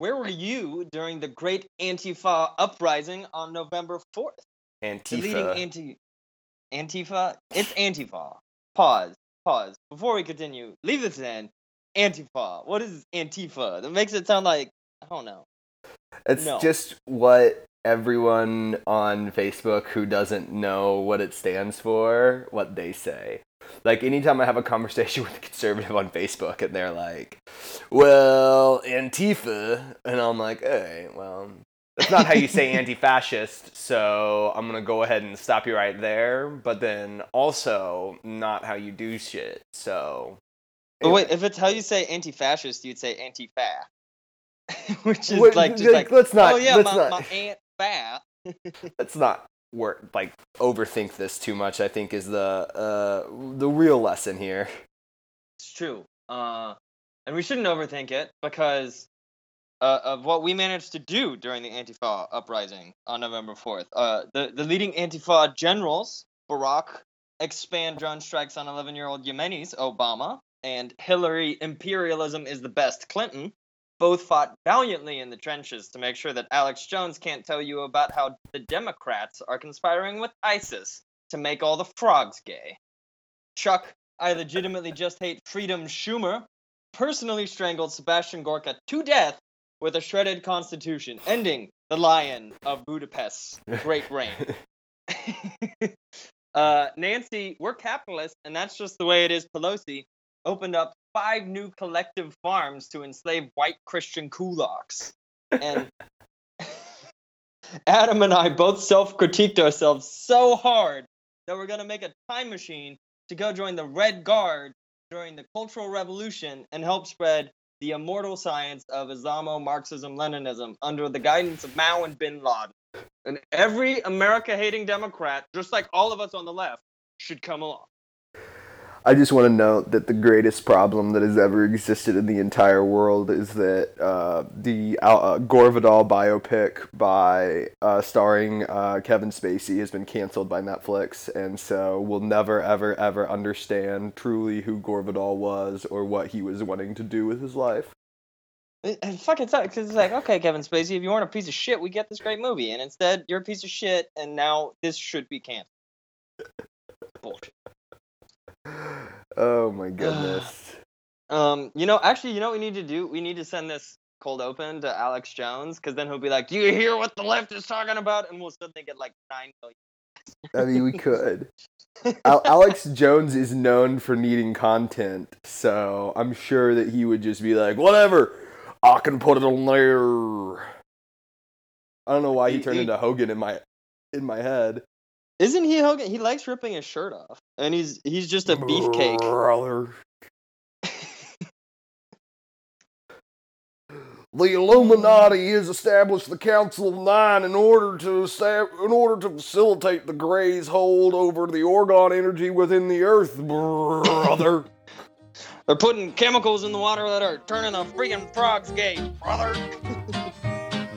where were you during the Great Antifa uprising on November fourth? The leading Antifa. anti Antifa. It's Antifa. Pause. Pause. Before we continue, leave this in. Antifa. What is Antifa? That makes it sound like I don't know. It's No. just what everyone on Facebook who doesn't know what it stands for, what they say. Like anytime I have a conversation with a conservative on Facebook and they're like, "Well, Antifa," and I'm like, "Hey, well, that's not how you say anti-fascist." So I'm gonna go ahead and stop you right there. But then also not how you do shit. So. But wait, if it's how you say anti-fascist, you'd say anti-fa, which is Wait, like just like, let's not- oh yeah, let's my, not- my aunt fa. let's not work like overthink this too much. I think is the uh the real lesson here. It's true. Uh, and we shouldn't overthink it because uh, of what we managed to do during the Antifa uprising on November 4th. Uh, the, the leading Antifa generals, Barack expand drone strikes on 11 year old Yemenis, Obama, and Hillary imperialism is the best, Clinton, both fought valiantly in the trenches to make sure that Alex Jones can't tell you about how the Democrats are conspiring with ISIS to make all the frogs gay. Chuck, I legitimately just hate freedom Schumer, personally strangled Sebastian Gorka to death with a shredded constitution, ending the lion of Budapest's great reign. uh, Nancy, we're capitalists, and that's just the way it is. Pelosi opened up five new collective farms to enslave white Christian kulaks. And Adam and I both self critiqued ourselves so hard that we're going to make a time machine to go join the Red Guard during the Cultural Revolution and help spread the immortal science of Islamo Marxism Leninism under the guidance of Mao and bin Laden. And every America hating Democrat, just like all of us on the left, should come along. I just want to note that the greatest problem that has ever existed in the entire world is that uh, the uh, Gore Vidal biopic by uh, starring uh, Kevin Spacey has been canceled by Netflix, and so we'll never, ever, ever understand truly who Gore Vidal was or what he was wanting to do with his life. It, it fucking sucks because it's like, okay, Kevin Spacey, if you weren't a piece of shit, we get this great movie, and instead you're a piece of shit, and now this should be canceled. Bullshit. Oh my goodness. Um, you know, actually, you know what we need to do? We need to send this cold open to Alex Jones, because then he'll be like, "Do you hear what the left is talking about?" And we'll suddenly get like nine million. I mean, we could. Al- Alex Jones is known for needing content, so I'm sure that he would just be like, whatever, I can put it on there. I don't know why he turned into Hogan in my in my head. Isn't he Hogan? He likes ripping his shirt off, and he's he's just a beefcake. Brother. The Illuminati has established the Council of Nine in order to estab- in order to facilitate the Greys' hold over the orgone energy within the Earth, brother. They're putting chemicals in the water that are turning the freaking frogs gay, brother.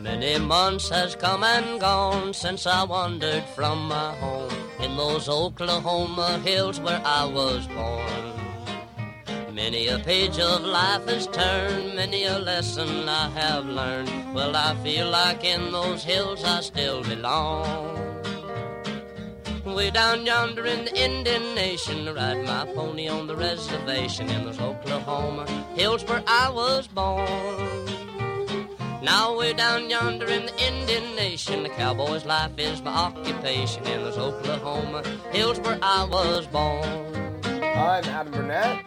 Many months has come and gone since I wandered from my home in those Oklahoma hills where I was born. Many a page of life has turned, many a lesson I have learned. Well, I feel like in those hills I still belong. Way down yonder in the Indian Nation, I ride my pony on the reservation in those Oklahoma hills where I was born. Now way down yonder in the Indian Nation, the cowboy's life is my occupation in those Oklahoma hills where I was born. I'm Adam Burnett.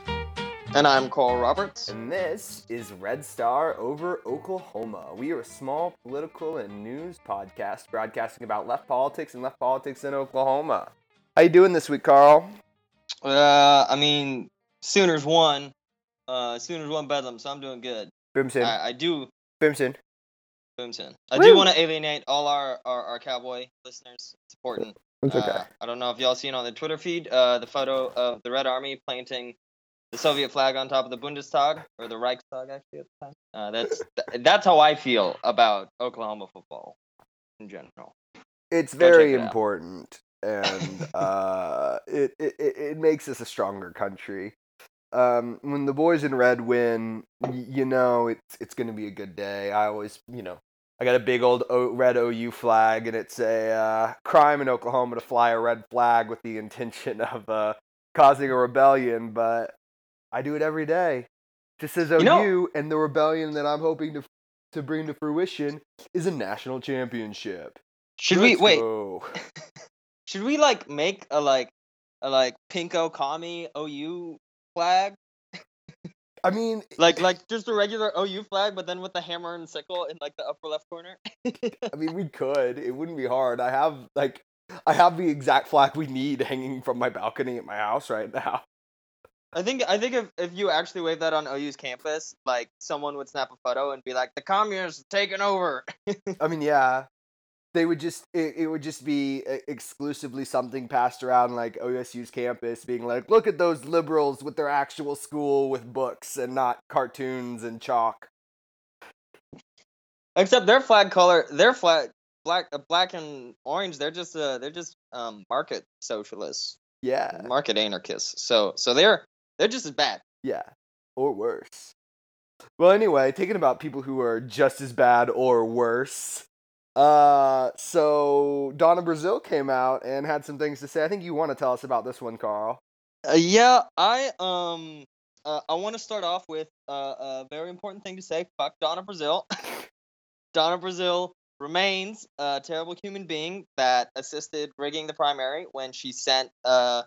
And I'm Carl Roberts. And this is Red Star over Oklahoma. We are a small political and news podcast broadcasting about left politics and left politics in Oklahoma. How you doing this week, Carl? Uh, I mean, Sooners won. Uh, Sooners won Bedlam, so I'm doing good. Boomson. I, I do, Boomson. I Woo! do want to alienate all our, our, our cowboy listeners. It's important. It's okay. Uh, I don't know if y'all seen on the Twitter feed uh, the photo of the Red Army planting the Soviet flag on top of the Bundestag or the Reichstag actually at the time. Uh, that's th- that's how I feel about Oklahoma football in general. it's very it out. important, and uh, it it it makes us a stronger country. Um, when the boys in red win, y- you know it's it's gonna be a good day. I always, you know, I got a big old o- red OU flag, and it's a uh, crime in Oklahoma to fly a red flag with the intention of uh, causing a rebellion. But I do it every day. Just says OU, know- and the rebellion that I'm hoping to to bring to fruition is a national championship. Should we Let's wait? go. Should we like make a like a like pinko kami OU flag? I mean, Like eh like just a regular OU flag, but then with the hammer and sickle in like the upper left corner. I mean, we could. It wouldn't be hard. I have like, I have the exact flag we need hanging from my balcony at my house right now. I think I think if, if you actually wave that on OU's campus, like someone would snap a photo and be like, "The communists have taken over." I mean, yeah, they would just it, it would just be e- exclusively something passed around like OSU's campus, being like, look at those liberals with their actual school with books and not cartoons and chalk. Except their flag color, their flag black, uh, black and orange. They're just uh, they're just um market socialists, Yeah, market anarchists. So so they're they're just as bad. yeah, or worse. Well, anyway, thinking about people who are just as bad or worse. Uh, so Donna Brazile came out and had some things to say. I think you want to tell us about this one, Carl. Uh, yeah, I um uh, I want to start off with uh, a very important thing to say. Fuck Donna Brazile. Donna Brazile remains a terrible human being that assisted rigging the primary when she sent uh,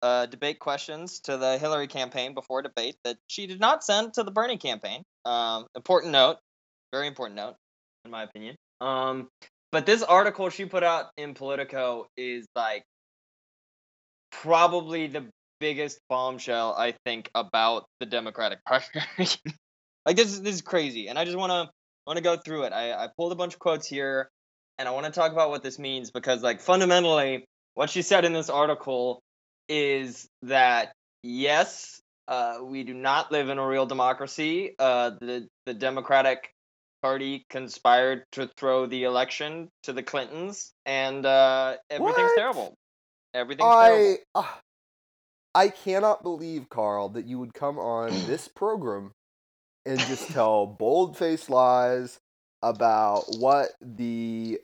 uh, debate questions to the Hillary campaign before debate that she did not send to the Bernie campaign. Um, important note, very important note, in my opinion. Um, but this article she put out in Politico is like probably the biggest bombshell I think about the Democratic primary. like this is this is crazy, and I just want to want to go through it. I I pulled a bunch of quotes here, and I want to talk about what this means because like fundamentally, what she said in this article is that yes, uh, we do not live in a real democracy. Uh, the the Democratic Party conspired to throw the election to the Clintons, and uh, everything's What? terrible. Everything's terrible. I uh, I cannot believe, Carl, that you would come on this program and just tell bold-faced lies about what the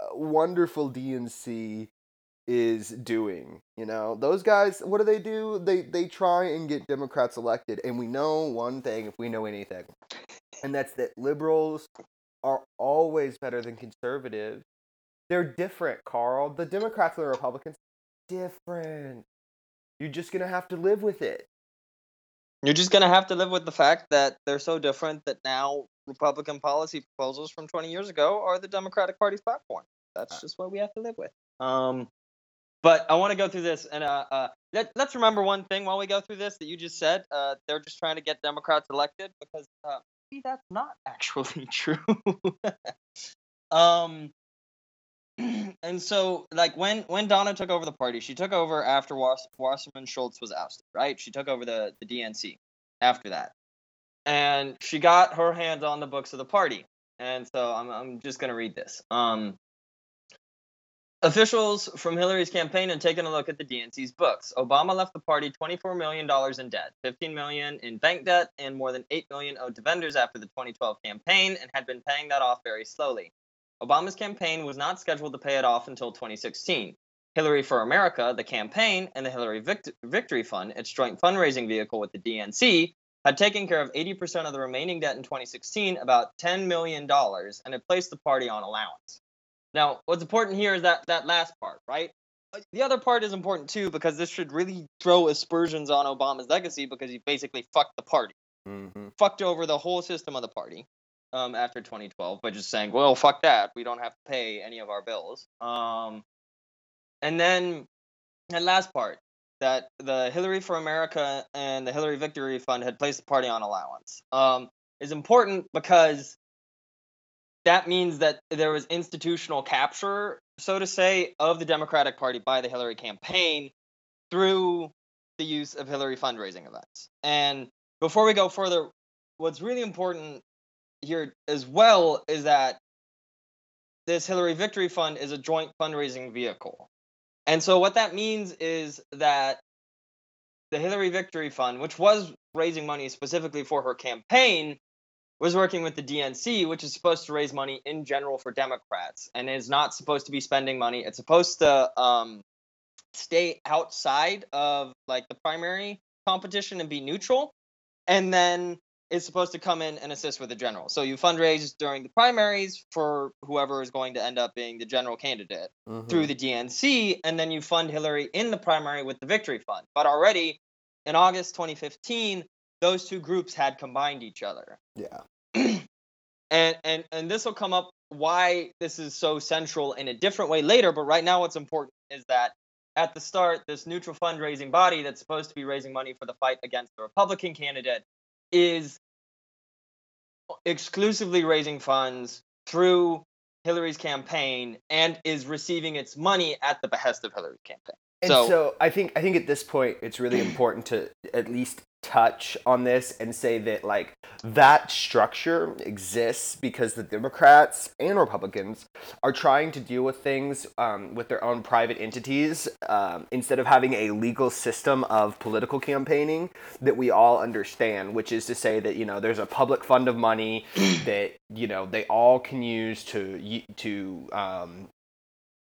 uh, wonderful DNC is doing. You know, those guys. What do they do? They they try and get Democrats elected, and we know one thing if we know anything, and that's that liberals are always better than conservatives. They're different, Carl. The Democrats and the Republicans different. You're just gonna have to live with it. You're just gonna have to live with the fact that they're so different that now Republican policy proposals from 20 years ago are the Democratic Party's platform. That's just what we have to live with. Um, but I want to go through this, and uh, uh, let, let's remember one thing while we go through this that you just said. Uh, they're just trying to get Democrats elected because uh, maybe that's not actually true. um, and so, like when when Donna took over the party, she took over after Was- Wasserman Schultz was ousted, right? She took over the the DNC after that, and she got her hands on the books of the party. And so I'm I'm just gonna read this. Um, officials from Hillary's campaign had taken a look at the DNC's books. Obama left the party 24 million dollars in debt, 15 million in bank debt, and more than 8 million owed to vendors after the 2012 campaign, and had been paying that off very slowly. Obama's campaign was not scheduled to pay it off until 2016. Hillary for America, the campaign, and the Hillary Vict- Victory Fund, its joint fundraising vehicle with the DNC, had taken care of 80% of the remaining debt in 2016, about $10 million, and had placed the party on allowance. Now, what's important here is that that last part, right? Uh, The other part is important too because this should really throw aspersions on Obama's legacy because he basically fucked the party Mm-hmm. fucked over the whole system of the party um, after 2012 by just saying, well, fuck that. We don't have to pay any of our bills. Um, and then that last part that the Hillary for America and the Hillary Victory Fund had placed the party on allowance um, is important because that means that there was institutional capture, so to say, of the Democratic Party by the Hillary campaign through the use of Hillary fundraising events. And before we go further, what's really important here as well is that this Hillary Victory Fund is a joint fundraising vehicle. And so what that means is that the Hillary Victory Fund, which was raising money specifically for her campaign, was working with the DNC, which is supposed to raise money in general for Democrats and is not supposed to be spending money. It's supposed to um, stay outside of like the primary competition and be neutral. And then is supposed to come in and assist with the general. So you fundraise during the primaries for whoever is going to end up being the general candidate Mhm. through the DNC, and then you fund Hillary in the primary with the Victory Fund. But already in August 2015, those two groups had combined each other. Yeah. and and and this will come up why this is so central in a different way later. But right now, what's important is that at the start, this neutral fundraising body that's supposed to be raising money for the fight against the Republican candidate is exclusively raising funds through Hillary's campaign and is receiving its money at the behest of Hillary's campaign. And So- so, I think I think at this point it's really important to at least touch on this and say that like that structure exists because the Democrats and Republicans are trying to deal with things um, with their own private entities um, instead of having a legal system of political campaigning that we all understand, which is to say that you know there's a public fund of money that you know they all can use to to um,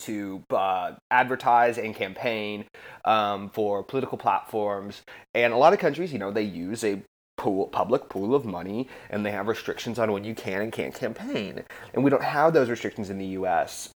to uh, advertise and campaign um, for political platforms. And a lot of countries, you know, they use a pool, public pool of money, and they have restrictions on when you can and can't campaign. And we don't have those restrictions in the U.S.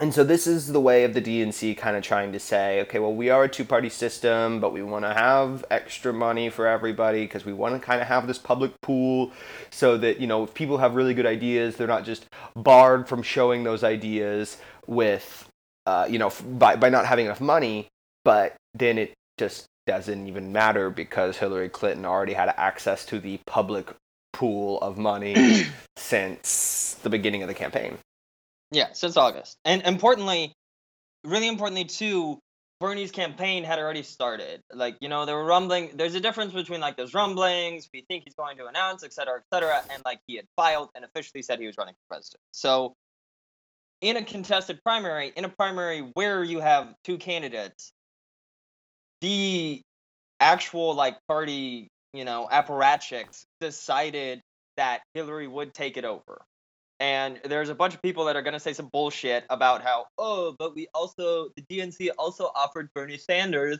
And so this is the way of the DNC kind of trying to say, okay, well, we are a two-party system, but we want to have extra money for everybody because we want to kind of have this public pool so that, you know, if people have really good ideas, they're not just barred from showing those ideas with, uh, you know, f- by, by not having enough money, but then it just doesn't even matter because Hillary Clinton already had access to the public pool of money since the beginning of the campaign. Yeah, since August. And importantly, really importantly too, Bernie's campaign had already started. Like, you know, there were rumbling there's a difference between like those rumblings, we think he's going to announce, et cetera, et cetera, and like he had filed and officially said he was running for president. So in a contested primary, in a primary where you have two candidates, the actual like party, you know, apparatchiks decided that Hillary would take it over. And there's a bunch of people that are going to say some bullshit about how oh but we also the dnc also offered bernie sanders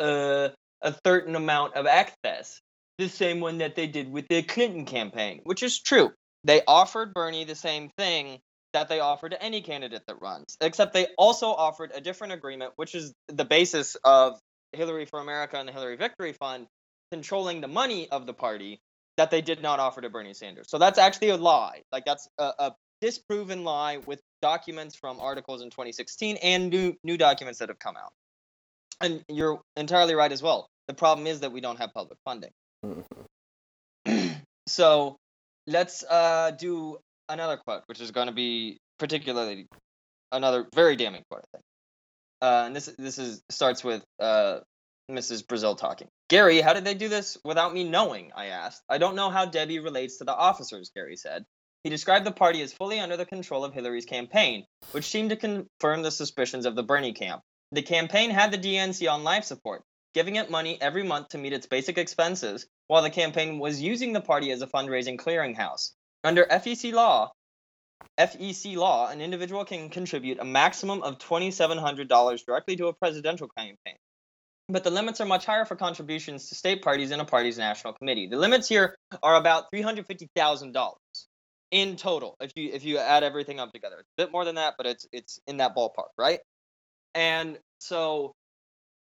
uh, a certain amount of access the same one that they did with the clinton campaign which is true. They offered bernie the same thing that they offer to any candidate that runs except they also offered a different agreement which is the basis of hillary for america and the hillary victory fund controlling the money of the party that they did not offer to Bernie Sanders. So that's actually a lie. Like that's a, a disproven lie with documents from articles in 2016 and new new documents that have come out. And you're entirely right as well. The problem is that we don't have public funding. so let's uh, do another quote, which is going to be particularly another very damning quote, I think. Uh, and this this is starts with uh, Mrs. Brazile talking. Gary, how did they do this without me knowing? I asked. I don't know how Debbie relates to the officers, Gary said. He described the party as fully under the control of Hillary's campaign, which seemed to confirm the suspicions of the Bernie camp. The campaign had the DNC on life support, giving it money every month to meet its basic expenses, while the campaign was using the party as a fundraising clearinghouse. Under FEC law, FEC law, an individual can contribute a maximum of $2,700 directly to a presidential campaign but the limits are much higher for contributions to state parties and a party's national committee. The limits here are about three hundred fifty thousand dollars in total. If you if you add everything up together, it's a bit more than that, but it's it's in that ballpark, right? And so,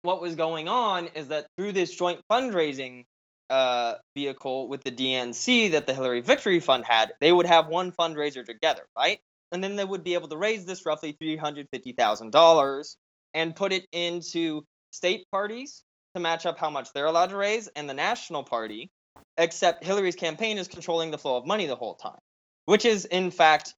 what was going on is that through this joint fundraising uh, vehicle with the DNC that the Hillary Victory Fund had, they would have one fundraiser together, right? And then they would be able to raise this roughly three hundred fifty thousand dollars and put it into state parties to match up how much they're allowed to raise and the national party except hillary's campaign is controlling the flow of money the whole time which is in fact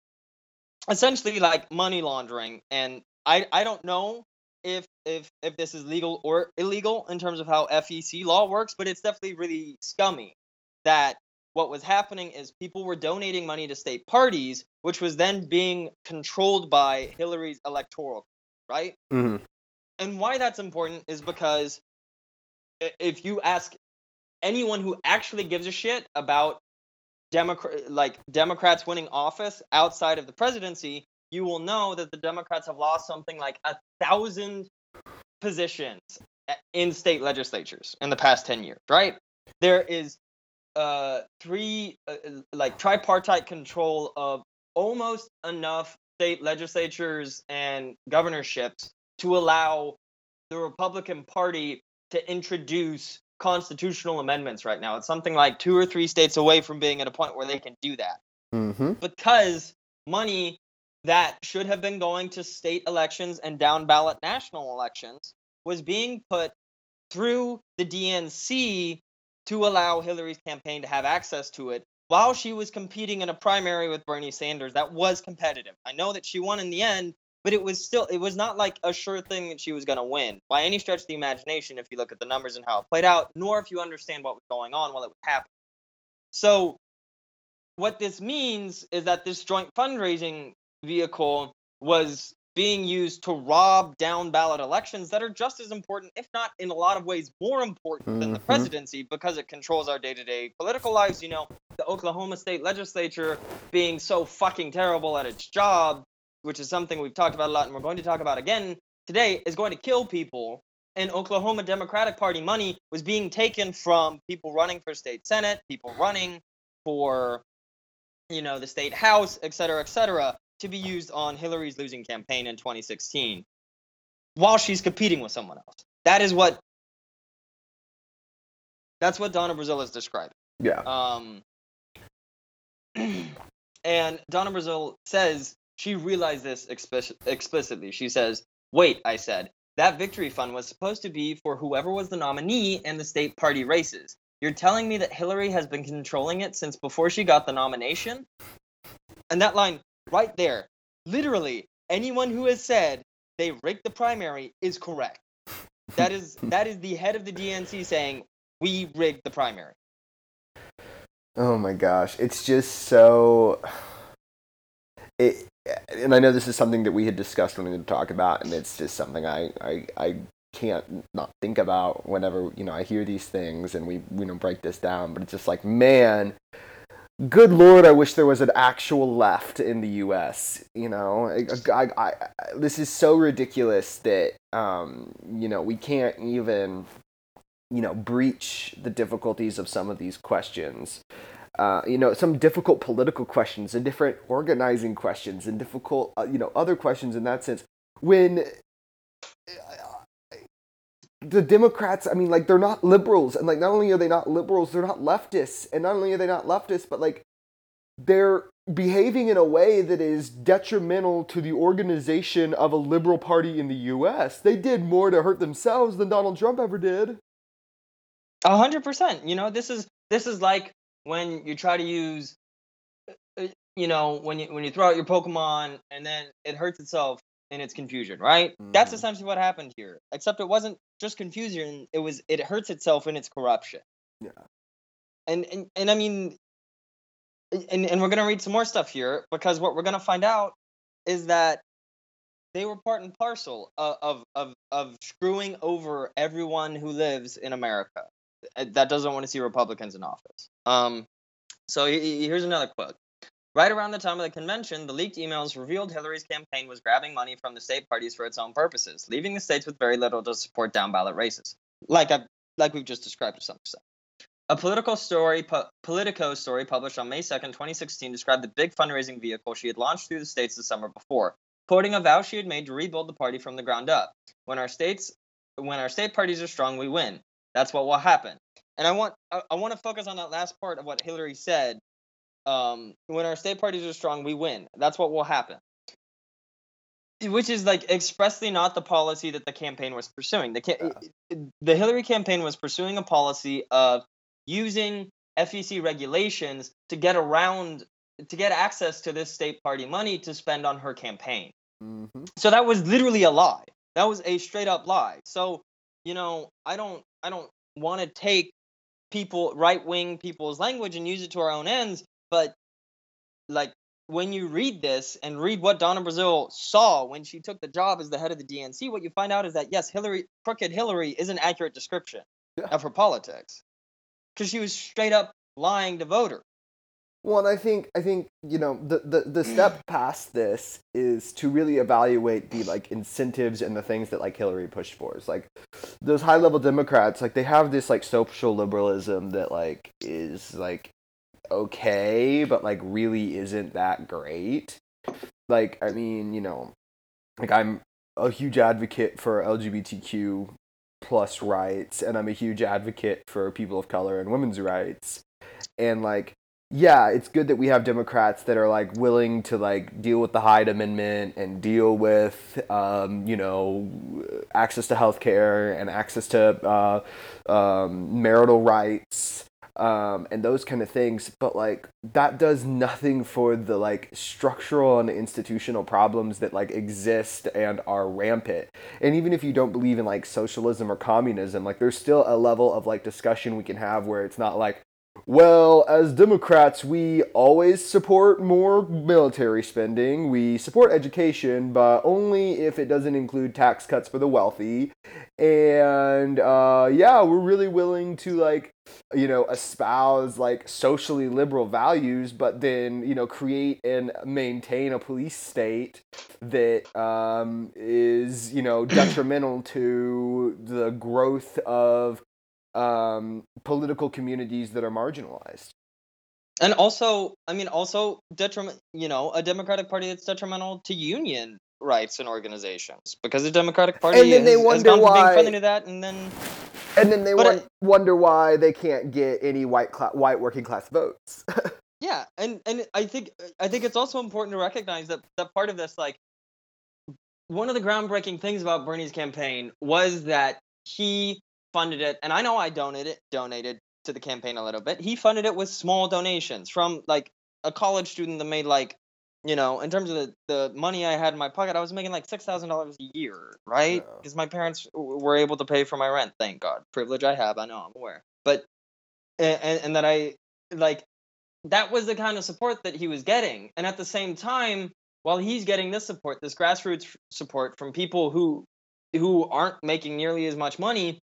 essentially like money laundering and i i don't know if if if this is legal or illegal in terms of how fec law works but it's definitely really scummy that what was happening is people were donating money to state parties which was then being controlled by hillary's electoral right Mm-hmm. and why that's important is because if you ask anyone who actually gives a shit about Democrat like Democrats winning office outside of the presidency, you will know that the Democrats have lost something like a thousand positions in state legislatures in the past 10 years, right? There is uh three uh, uh, like tripartite control of almost enough state legislatures and governorships to allow the Republican Party to introduce constitutional amendments right now. It's something like two or three states away from being at a point where they can do that Mm-hmm. because money that should have been going to state elections and down ballot national elections was being put through the DNC to allow Hillary's campaign to have access to it while she was competing in a primary with Bernie Sanders that was competitive. I know that she won in the end, but it was still it was not like a sure thing that she was going to win by any stretch of the imagination if you look at the numbers and how it played out, nor if you understand what was going on while it was happening. So what this means is that this joint fundraising vehicle was being used to rob down ballot elections that are just as important, if not in a lot of ways more important than the Mhm. presidency, because it controls our day to day political lives. You know, the Oklahoma state legislature being so fucking terrible at its job, which is something we've talked about a lot and we're going to talk about again today, is going to kill people. And Oklahoma Democratic Party money was being taken from people running for state senate, people running for, you know, the state house, et cetera, et cetera, to be used on Hillary's losing campaign in 2016 while she's competing with someone else. That is what that's what Donna Brazile is describing. Yeah. Um, and Donna Brazile says she realized this explic- explicitly. She says, Wait, I said, that victory fund was supposed to be for whoever was the nominee in the state party races. You're telling me that Hillary has been controlling it since before she got the nomination? And that line right there, literally, anyone who has said they rigged the primary is correct. That is that is the head of the DNC saying we rigged the primary. Oh my gosh, it's just so. It, and I know this is something that we had discussed when we to talk about, and it's just something I, I, I can't not think about whenever you know I hear these things and we you know break this down. But it's just like, man, good lord, I wish there was an actual left in the U.S. You know, I, I, I, this is so ridiculous that um, you know we can't even you know breach the difficulties of some of these questions uh, you know some difficult political questions and different organizing questions and difficult uh, you know other questions in that sense when the democrats i mean like they're not liberals and like not only are they not liberals they're not leftists and not only are they not leftists but like they're behaving in a way that is detrimental to the organization of a liberal party in the us they did more to hurt themselves than donald trump ever did. A hundred percent. You know, this is this is like when you try to use, uh, you know, when you when you throw out your Pokemon and then it hurts itself in its confusion, right? That's Mhm. essentially what happened here. Except it wasn't just confusion; it was it hurts itself in its corruption. Yeah. And and and I mean, and and we're gonna read some more stuff here because what we're gonna find out is that they were part and parcel of of of, of screwing over everyone who lives in America that doesn't want to see Republicans in office. Um, so he- he- here's another quote. Right around the time of the convention, the leaked emails revealed Hillary's campaign was grabbing money from the state parties for its own purposes, leaving the states with very little to support down ballot races, like I like we've just described to some extent. A political story, po- Politico story published on May 2nd, 2016, described the big fundraising vehicle she had launched through the states the summer before, quoting a vow she had made to rebuild the party from the ground up. When our states, when our state parties are strong, we win. That's what will happen. And I want I, I want to focus on that last part of what Hillary said. Um, when our state parties are strong, we win. That's what will happen. Which is like expressly not the policy that the campaign was pursuing. The ca- the Hillary campaign was pursuing a policy of using FEC regulations to get around to get access to this state party money to spend on her campaign. mm-hmm. So that was literally a lie. That was a straight up lie. So, you know, I don't I don't want to take people right wing people's language and use it to our own ends, but like when you read this and read what Donna Brazile saw when she took the job as the head of the DNC, what you find out is that yes, Hillary crooked Hillary is an accurate description. Yeah. of her politics because she was straight up lying to voters. Well, and I think I think you know the, the the step past this is to really evaluate the like incentives and the things that like Hillary pushed for. Is like those high level Democrats, like they have this like social liberalism that like is like okay, but like really isn't that great. Like I mean, you know, like I'm a huge advocate for LGBTQ plus rights, and I'm a huge advocate for people of color and women's rights, and like yeah, it's good that we have Democrats that are like willing to like deal with the Hyde Amendment and deal with, um, you know, access to health care and access to uh, um, marital rights um, and those kind of things. But like that does nothing for the like structural and institutional problems that like exist and are rampant. And even if you don't believe in like socialism or communism, like there's still a level of like discussion we can have where it's not like well, as Democrats, we always support more military spending. We support education, but only if it doesn't include tax cuts for the wealthy. And uh, yeah, we're really willing to like, you know, espouse like socially liberal values, but then you know create and maintain a police state that um, is you know detrimental to the growth of um, political communities that are marginalized. And also, I mean, also detriment. You know, a Democratic Party that's detrimental to union rights and organizations because the Democratic Party And then they has, has wonder from why- being friendly to that, and then And then they won- wonder why they can't get any white cla- white working class votes. yeah, and and I think I think it's also important to recognize that that part of this, like, one of the groundbreaking things about Bernie's campaign was that he funded it, and I know I donated donated to the campaign a little bit. He funded it with small donations from like a college student that made like, you know, in terms of the, the money I had in my pocket, I was making like six thousand dollars a year, right? Yeah. Because my parents w- were able to pay for my rent. Thank God, privilege I have. I know I'm aware, but and, and, and that I like that was the kind of support that he was getting, and at the same time, while he's getting this support, this grassroots support from people who who aren't making nearly as much money,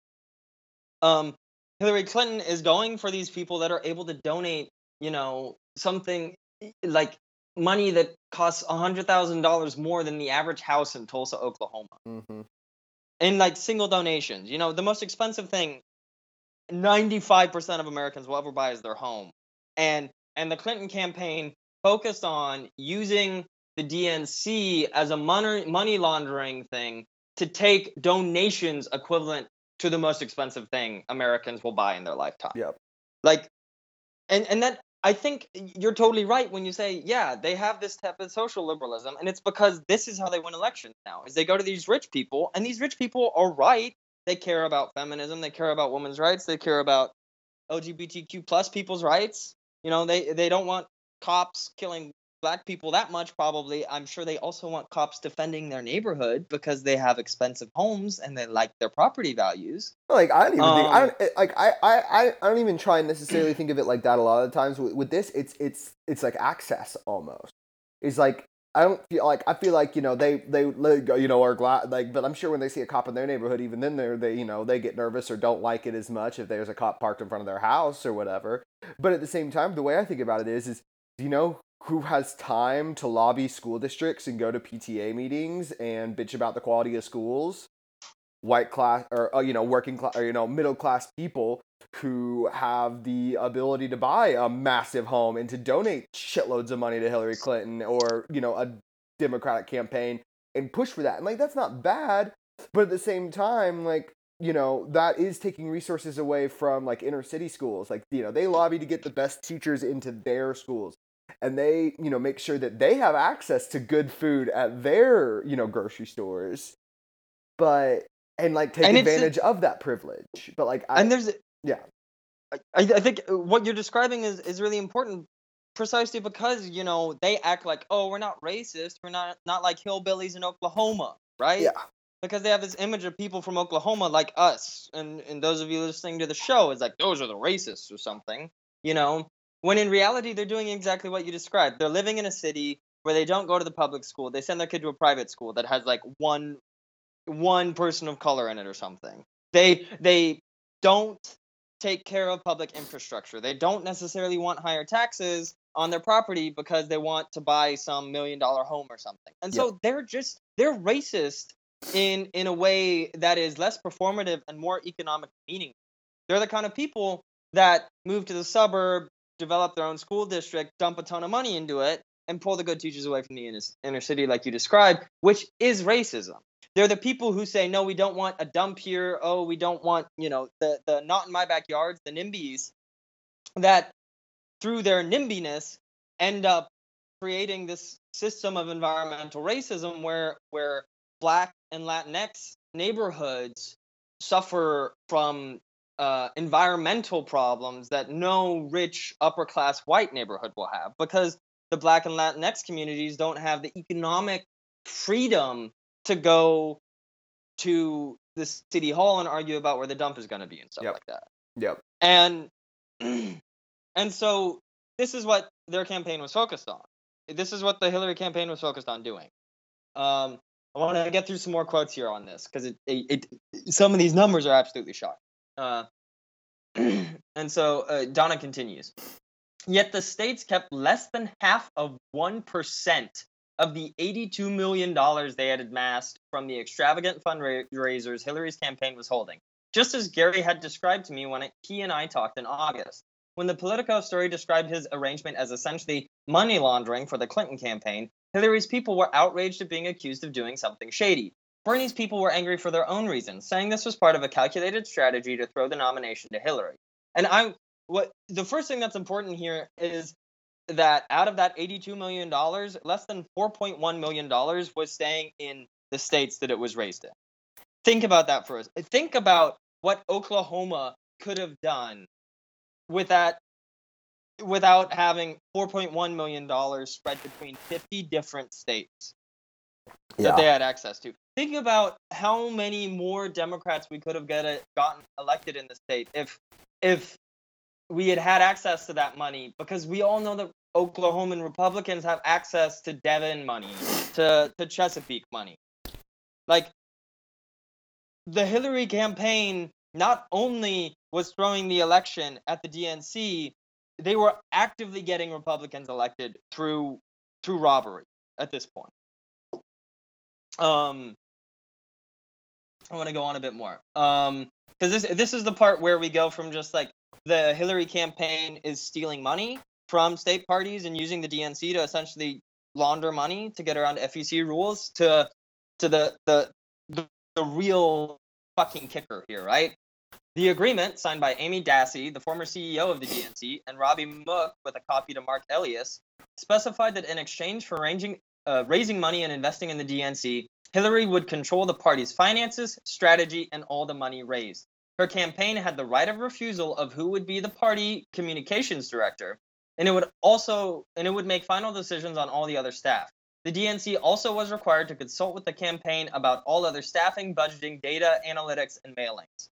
um, Hillary Clinton is going for these people that are able to donate, you know, something like money that costs a hundred thousand dollars more than the average house in Tulsa, Oklahoma, mm-hmm. in like single donations. You know, the most expensive thing, ninety-five percent of Americans will ever buy is their home, and and the Clinton campaign focused on using the DNC as a money money laundering thing to take donations equivalent to the most expensive thing Americans will buy in their lifetime. Yep. Like, and and that I think you're totally right when you say, yeah, they have this type of social liberalism, and it's because this is how they win elections now. Is they go to these rich people, and these rich people are right. They care about feminism. They care about women's rights. They care about LGBTQ plus people's rights. You know, they they don't want cops killing black people that much probably i'm sure they also want cops defending their neighborhood because they have expensive homes and they like their property values Like I don't even think I Um, don't, like I, I I I don't even try and necessarily think of it like that. A lot of the times with, with this, it's it's it's like access almost. It's like I don't feel like I feel like you know they they you know are glad like, but I'm sure when they see a cop in their neighborhood, even then they're they you know they get nervous or don't like it as much if there's a cop parked in front of their house or whatever. But at the same time, the way I think about it is is do you know who has time to lobby school districts and go to PTA meetings and bitch about the quality of schools? white class or uh, you know working class or you know middle class people who have the ability to buy a massive home and to donate shitloads of money to Hillary Clinton or you know a democratic campaign and push for that and like that's not bad but at the same time like you know that is taking resources away from like inner city schools like you know they lobby to get the best teachers into their schools and they you know make sure that they have access to good food at their you know grocery stores. But and like take And advantage of that privilege. But like I, and there's yeah. I, I think uh, what you're describing is, is really important precisely because you know they act like oh we're not racist. We're not not like hillbillies in oklahoma right? Yeah. Because they have this image of people from oklahoma like us. And and those of you listening to the show is like those are the racists or something you know when in reality they're doing exactly what you described they're living in a city where they don't go to the public school they send their kid to a private school that has like one one person of color in it or something they they don't take care of public infrastructure. They don't necessarily want higher taxes on their property because they want to buy some million dollar home or something. And so they're just they're racist in in a way that is less performative and more economic meaning. They're the kind of people that move to the suburb, develop their own school district, dump a ton of money into it, and pull the good teachers away from the inner, inner city, like you described, which is racism. They're the people who say, no, we don't want a dump here. Oh, we don't want, you know, the, the not in my backyards, the NIMBYs, that through their NIMBYness end up creating this system of environmental racism where where black and Latinx neighborhoods suffer from uh, environmental problems that no rich upper class white neighborhood will have because the black and Latinx communities don't have the economic freedom to go to the city hall and argue about where the dump is going to be and stuff Yep. like that. Yep. And and so this is what their campaign was focused on. This is what the Hillary campaign was focused on doing. Um, I want to get through some more quotes here on this because it, it, it some of these numbers are absolutely shocking. Uh, and so uh, Donna continues. Yet the states kept less than half of one percent of the $82 million they had amassed from the extravagant fundraisers Hillary's campaign was holding, just as Gary had described to me when he and I talked in August. When the Politico story described his arrangement as essentially money laundering for the Clinton campaign, Hillary's people were outraged at being accused of doing something shady. Bernie's people were angry for their own reasons, saying this was part of a calculated strategy to throw the nomination to Hillary. And I what the first thing that's important here is that out of that 82 million dollars, less than 4.1 million dollars was staying in the states that it was raised in. Think about that for us. Think about what Oklahoma could have done with that without having 4.1 million dollars spread between 50 different states that they had access to. Think about how many more Democrats we could have get it, gotten elected in the state if if we had had access to that money because we all know that Oklahoman Republicans have access to Devon money, to to Chesapeake money. Like the Hillary campaign not only was throwing the election at the DNC, they were actively getting Republicans elected through through robbery at this point. Um, I want to go on a bit more. Um, because this this is the part where we go from just like the Hillary campaign is stealing money from state parties and using the DNC to essentially launder money to get around FEC rules to to the the the, the real fucking kicker here, right? The agreement signed by Amy Dacey, the former CEO of the DNC, and Robby Mook with a copy to Mark Elias specified that in exchange for ranging, uh, raising money and investing in the DNC, Hillary would control the party's finances, strategy, and all the money raised. Her campaign had the right of refusal of who would be the party communications director, and it would also and it would make final decisions on all the other staff. The DNC also was required to consult with the campaign about all other staffing, budgeting, data, analytics, and mailings.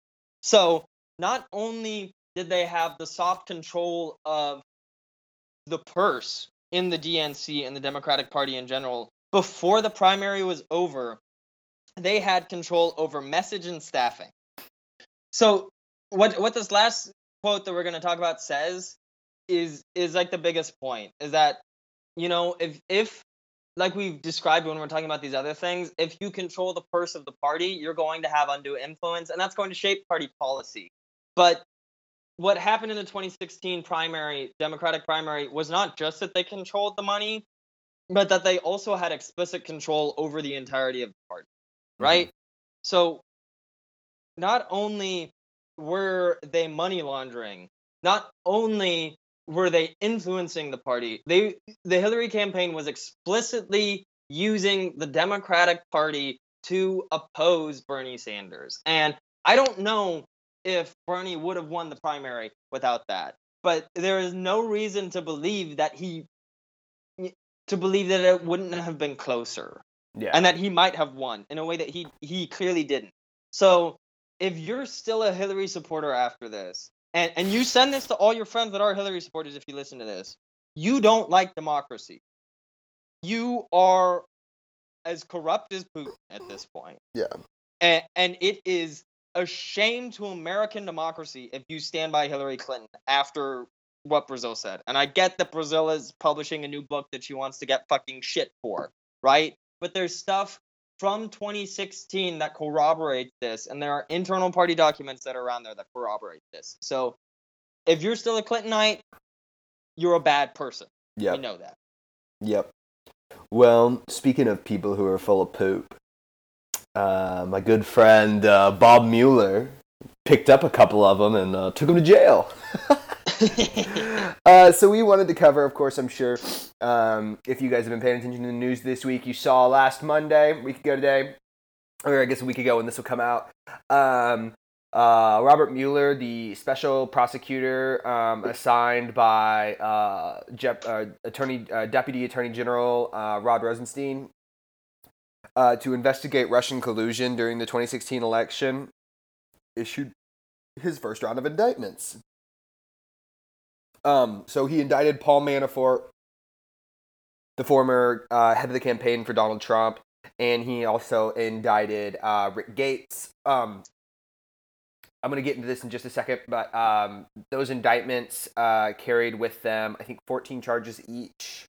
So, not only did they have the soft control of the purse in the DNC and the Democratic Party in general before the primary was over, they had control over message and staffing. So, what what this last quote that we're going to talk about says is is like the biggest point is that you know if if like we've described when we're talking about these other things, if you control the purse of the party, you're going to have undue influence, and that's going to shape party policy. But what happened in the 2016 primary, Democratic primary, was not just that they controlled the money, but that they also had explicit control over the entirety of the party, mm-hmm. right? So not only were they money laundering, not only were they influencing the party, they the Hillary campaign was explicitly using the Democratic Party to oppose Bernie Sanders. And I don't know if Bernie would have won the primary without that. But there is no reason to believe that he to believe that it wouldn't have been closer Yeah. and that he might have won in a way that he he clearly didn't. So if you're still a Hillary supporter after this, and and you send this to all your friends that are Hillary supporters, if you listen to this, you don't like democracy. You are as corrupt as Putin at this point, yeah. and and it is a shame to American democracy if you stand by Hillary Clinton after what Brazile said. And I get that Brazile is publishing a new book that she wants to get fucking shit for, right? But there's stuff from 2016 that corroborates this, and there are internal party documents that are around there that corroborate this. So if you're still a Clintonite, you're a bad person. Yep. We know that. Yep. Well, speaking of people who are full of poop, uh, my good friend uh, Bob Mueller picked up a couple of them and uh, took them to jail. uh, so we wanted to cover, of course, I'm sure um, if you guys have been paying attention to the news this week, you saw last Monday, week ago today, or I guess a week ago when this will come out. Um, uh, Robert Mueller, the special prosecutor um, assigned by uh, Jep, uh, Attorney uh, Deputy Attorney General uh, Rod Rosenstein uh, to investigate Russian collusion during the 2016 election, issued his first round of indictments. Um, so he indicted Paul Manafort, the former head of the campaign for Donald Trump, and he also indicted Rick Gates. Um, I'm going to get into this in just a second, but um, those indictments uh, carried with them, I think, 14 charges each.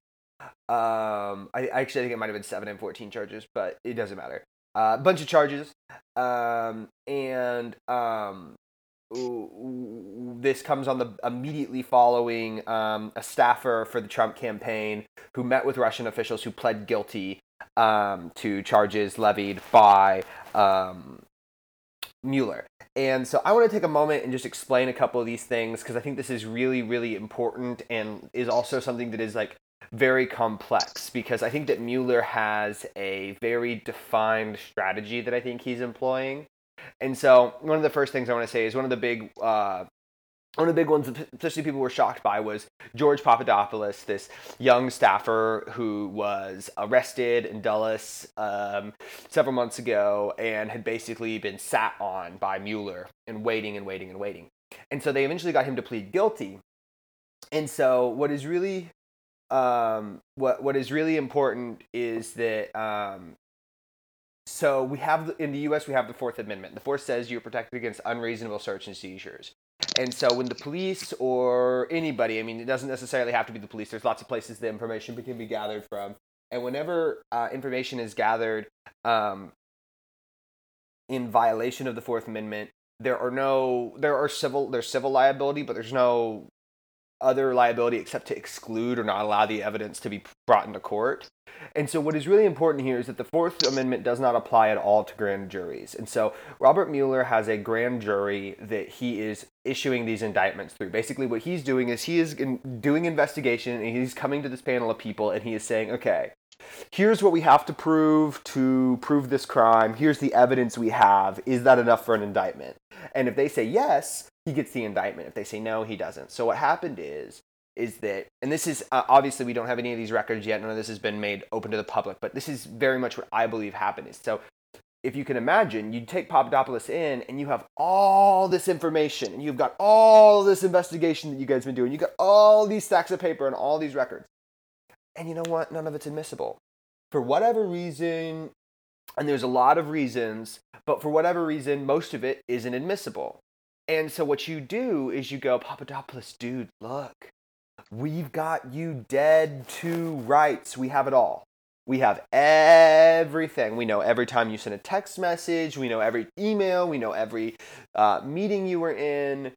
Um, I, actually think it might have been 7 and 14 charges, but it doesn't matter. A uh, bunch of charges. Um, and um, this comes on the immediately following um, a staffer for the Trump campaign who met with Russian officials who pled guilty um, to charges levied by um, Mueller. And so I want to take a moment and just explain a couple of these things because I think this is really, really important and is also something that is like very complex because I think that Mueller has a very defined strategy that I think he's employing. And so one of the first things I want to say is one of the big uh, one of the big ones, that especially people were shocked by, was George Papadopoulos, this young staffer who was arrested in Dulles um, several months ago and had basically been sat on by Mueller and waiting and waiting and waiting. And so they eventually got him to plead guilty. And so what is really um, what what is really important is that um, so we have in the U.S. we have the Fourth Amendment. The Fourth says you're protected against unreasonable search and seizures. And so when the police or anybody, I mean, it doesn't necessarily have to be the police. There's lots of places the information can be gathered from. And whenever uh, information is gathered um, in violation of the Fourth Amendment, there are no there are civil there's civil liability, but there's no other liability except to exclude or not allow the evidence to be brought into court. And so, what is really important here is that the Fourth Amendment does not apply at all to grand juries. And so, Robert Mueller has a grand jury that he is issuing these indictments through. Basically, what he's doing is he is doing investigation and he's coming to this panel of people and he is saying, okay, here's what we have to prove to prove this crime. Here's the evidence we have. Is that enough for an indictment? And if they say yes, he gets the indictment. If they say no, he doesn't. So what happened is is that and this is uh, obviously we don't have any of these records yet. None of this has been made open to the public, but this is very much what I believe happened. Is so if you can imagine, you take Papadopoulos in and you have all this information and you've got all this investigation that you guys have been doing. You got all these stacks of paper and all these records. And you know what? None of it's admissible. For whatever reason, and there's a lot of reasons, but for whatever reason, most of it isn't admissible. And so what you do is you go, Papadopoulos, dude, look, we've got you dead to rights. We have it all. We have everything. We know every time you send a text message. We know every email. We know every uh, meeting you were in.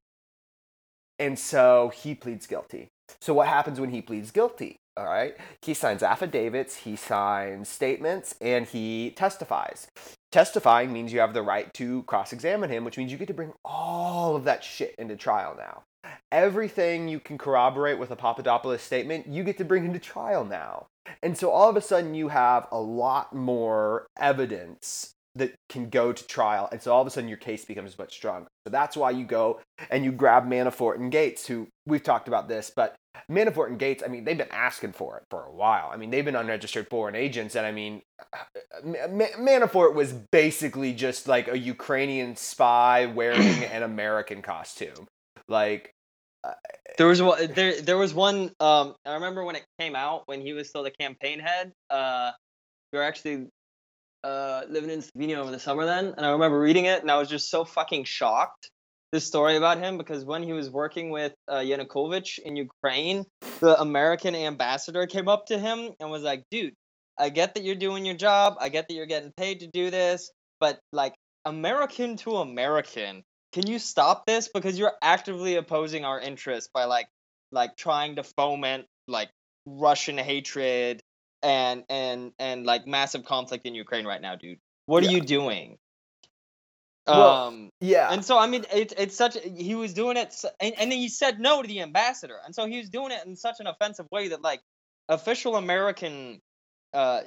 And so he pleads guilty. So what happens when he pleads guilty? All right. He signs affidavits, he signs statements, and he testifies. Testifying means you have the right to cross examine him, which means you get to bring all of that shit into trial now. Everything you can corroborate with a Papadopoulos statement, you get to bring into trial now. And so all of a sudden, you have a lot more evidence that can go to trial. And so all of a sudden your case becomes much stronger. So that's why you go and you grab Manafort and Gates, who we've talked about this, but Manafort and Gates, I mean, they've been asking for it for a while. I mean, they've been unregistered foreign agents. And I mean, Manafort was basically just like a Ukrainian spy wearing an American costume. Like, uh, there was one there there was one um I remember when it came out when he was still the campaign head uh we were actually uh, living in Slovenia over the summer then, and I remember reading it, and I was just so fucking shocked. This story about him because when he was working with uh, Yanukovych in Ukraine, the American ambassador came up to him and was like, "Dude, I get that you're doing your job. I get that you're getting paid to do this, but like American to American, can you stop this because you're actively opposing our interests by like like trying to foment like Russian hatred and and and like massive conflict in Ukraine right now, dude. What Yeah. are you doing? Well, um Yeah. and so I mean it's it's such he was doing it and, and then he said no to the ambassador. And so he was doing it in such an offensive way that like official American uh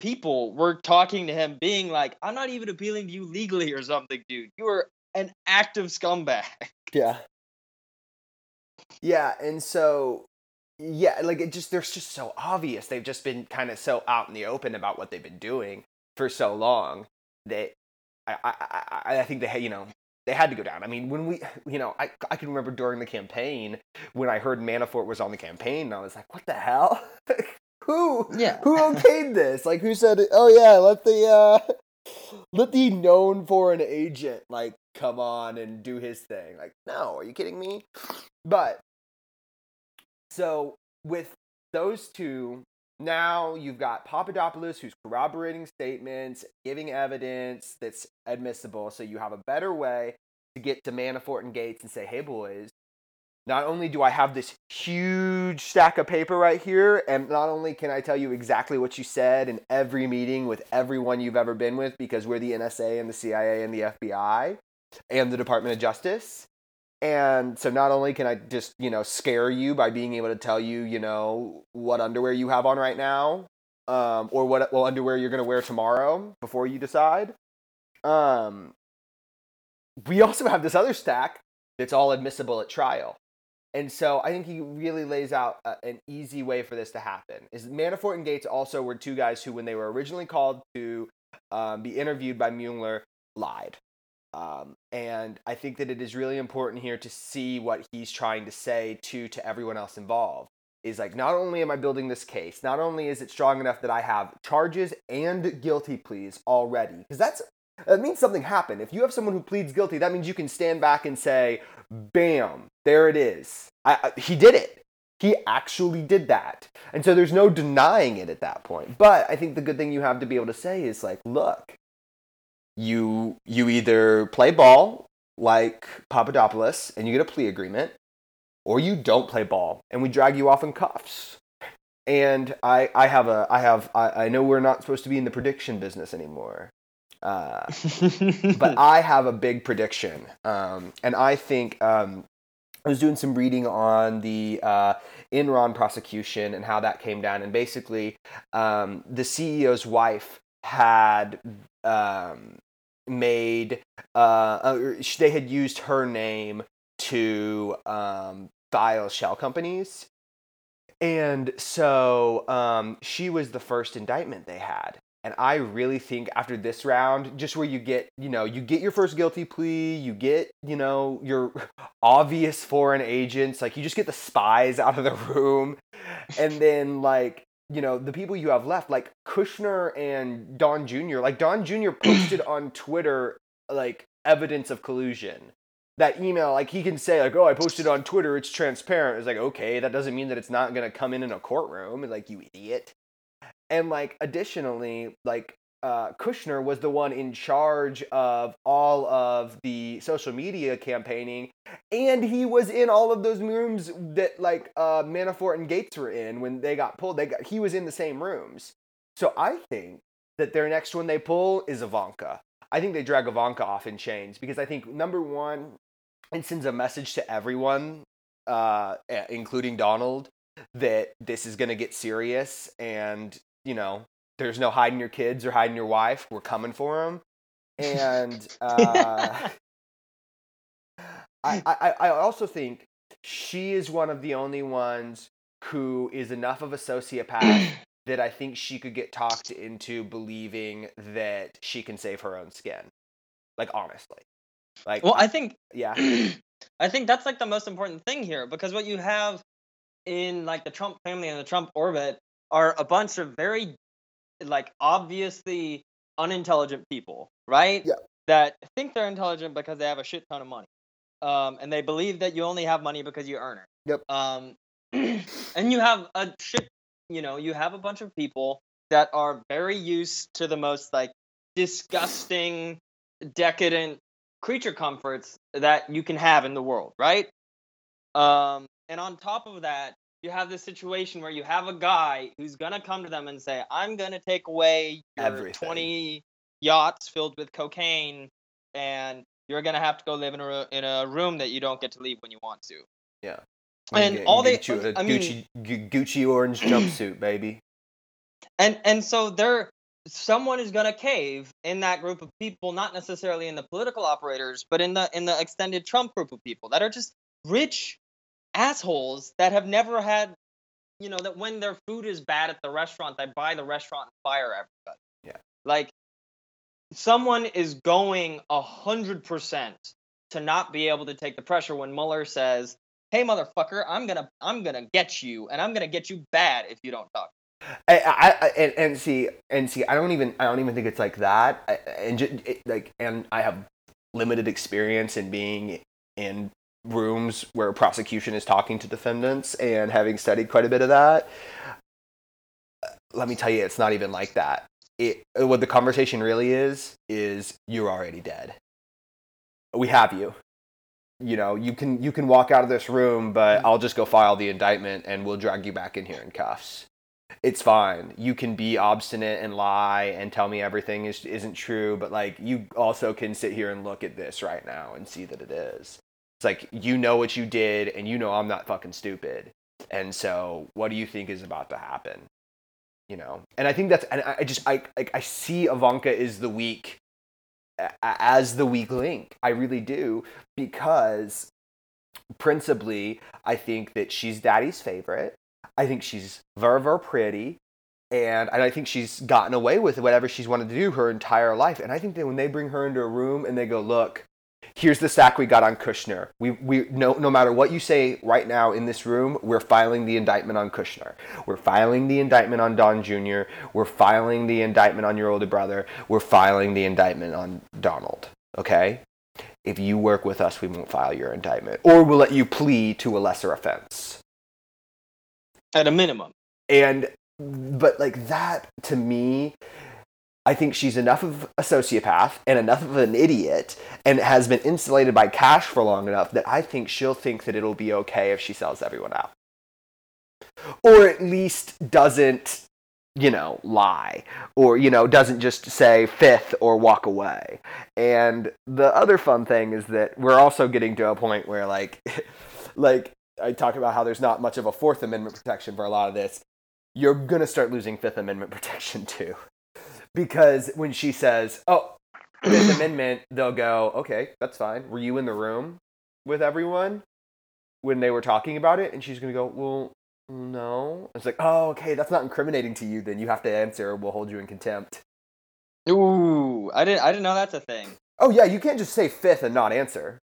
people were talking to him being like I'm not even appealing to you legally or something, dude. You are an active scumbag. Yeah. Yeah, and so yeah, like it just they're just so obvious. They've just been kind of so out in the open about what they've been doing for so long that I I I, I think they had you know they had to go down. I mean, when we you know I I can remember during the campaign when I heard Manafort was on the campaign, and I was like, what the hell? who Yeah. who okayed this? Like who said? Oh yeah, let the uh let the known foreign agent like come on and do his thing. Like, no, are you kidding me? But so with those two, now you've got Papadopoulos who's corroborating statements, giving evidence that's admissible. So you have a better way to get to Manafort and Gates and say, hey boys, not only do I have this huge stack of paper right here, and not only can I tell you exactly what you said in every meeting with everyone you've ever been with because we're the NSA and the CIA and the FBI and the Department of Justice. And so not only can I just, you know, scare you by being able to tell you, you know, what underwear you have on right now, um, or what well underwear you're gonna wear tomorrow before you decide. Um, we also have this other stack that's all admissible at trial. And so I think he really lays out a, an easy way for this to happen. Is Manafort and Gates also were two guys who, when they were originally called to um, be interviewed by Mueller, lied. Um, and I think that it is really important here to see what he's trying to say to to everyone else involved. Is like not only am I building this case, not only is it strong enough that I have charges and guilty pleas already, because that's that means something happened. If you have someone who pleads guilty, that means you can stand back and say, "Bam, there it is. I, I, he did it. He actually did that." And so there's no denying it at that point. But I think the good thing you have to be able to say is like, "Look, you you either play ball like Papadopoulos and you get a plea agreement, or you don't play ball and we drag you off in cuffs." And I, I have a I have I, I know we're not supposed to be in the prediction business anymore. Uh, but I have a big prediction, um, and I think um, I was doing some reading on the uh, Enron prosecution and how that came down, and basically, um, the CEO's wife had um, made uh, uh, they had used her name to um, file shell companies. And so um, she was the first indictment they had. And I really think after this round, just where you get, you know, you get your first guilty plea, you get, you know, your obvious foreign agents, like you just get the spies out of the room. And then, like, you know, the people you have left, like Kushner and Don Jr., like Don Jr. posted on Twitter, like, evidence of collusion. That email, like, he can say, like, oh, I posted on Twitter, it's transparent. It's like, okay, that doesn't mean that it's not going to come in in a courtroom. Like, you idiot and like additionally like uh, kushner was the one in charge of all of the social media campaigning and he was in all of those rooms that like uh, manafort and gates were in when they got pulled. They got he was in the same rooms. So i think that their next one they pull is ivanka. I think they drag ivanka off in chains because i think number one it sends a message to everyone uh, including donald that this is going to get serious and you know there's no hiding your kids or hiding your wife we're coming for them and uh, I, I, I also think she is one of the only ones who is enough of a sociopath that I think she could get talked into believing that she can save her own skin. Like honestly. Like well, I think yeah. I think that's like the most important thing here because what you have in like the Trump family and the Trump orbit are a bunch of very like obviously unintelligent people, right? Yeah. That think they're intelligent because they have a shit ton of money, um, and they believe that you only have money because you earn it. Yep. Um, and you have a shit, you know, you have a bunch of people that are very used to the most like disgusting, decadent creature comforts that you can have in the world, right? Um, and on top of that, you have this situation where you have a guy who's gonna come to them and say, "I'm gonna take away your Everything. 20 yachts filled with cocaine, and you're gonna have to go live in a in a room that you don't get to leave when you want to." Yeah. And Get- all they- you a uh, I mean- Gucci, Gu- Gucci orange jumpsuit, baby. and and so there someone is going to cave in that group of people not necessarily in the political operators but in the in the extended trump group of people that are just rich assholes that have never had you know that when their food is bad at the restaurant they buy the restaurant and fire everybody Yeah. like someone is going a hundred percent to not be able to take the pressure when Mueller says, "Hey, motherfucker, I'm gonna, I'm gonna get you, and I'm gonna get you bad if you don't talk." I, I, I and, and see and see I don't even I don't even think it's like that I, and ju- it, like and I have limited experience in being in rooms where prosecution is talking to defendants and having studied quite a bit of that let me tell you it's not even like that it what the conversation really is is you're already dead we have you you know you can you can walk out of this room but I'll just go file the indictment and we'll drag you back in here in cuffs it's fine. You can be obstinate and lie and tell me everything is, isn't true, but like you also can sit here and look at this right now and see that it is. It's like you know what you did and you know I'm not fucking stupid. And so what do you think is about to happen? You know. And I think that's and I just I like I see Ivanka is the weak as the weak link. I really do because principally I think that she's daddy's favorite. I think she's very, very pretty. And I think she's gotten away with whatever she's wanted to do her entire life. And I think that when they bring her into a room and they go, look, here's the sack we got on Kushner. We, we no, no matter what you say right now in this room, we're filing the indictment on Kushner. We're filing the indictment on Don Jr. We're filing the indictment on your older brother. We're filing the indictment on Donald. Okay? If you work with us, we won't file your indictment. Or we'll let you plead to a lesser offense At a minimum, and but like that to me i think she's enough of a sociopath and enough of an idiot and has been insulated by cash for long enough that i think she'll think that it'll be okay if she sells everyone out. Or at least doesn't you know lie. Or you know doesn't just say fifth or walk away. And the other fun thing is that we're also getting to a point where like like i talk about how there's not much of a fourth amendment protection for a lot of this. You're going to start losing fifth amendment protection too because when she says oh fifth amendment they'll go okay that's fine. Were you in the room with everyone when they were talking about it? And she's going to go well no. It's like oh okay that's not incriminating to you then. You have to answer. Or we'll hold you in contempt. Ooh, I didn't, I didn't know that's a thing. oh yeah you can't just say fifth and not answer.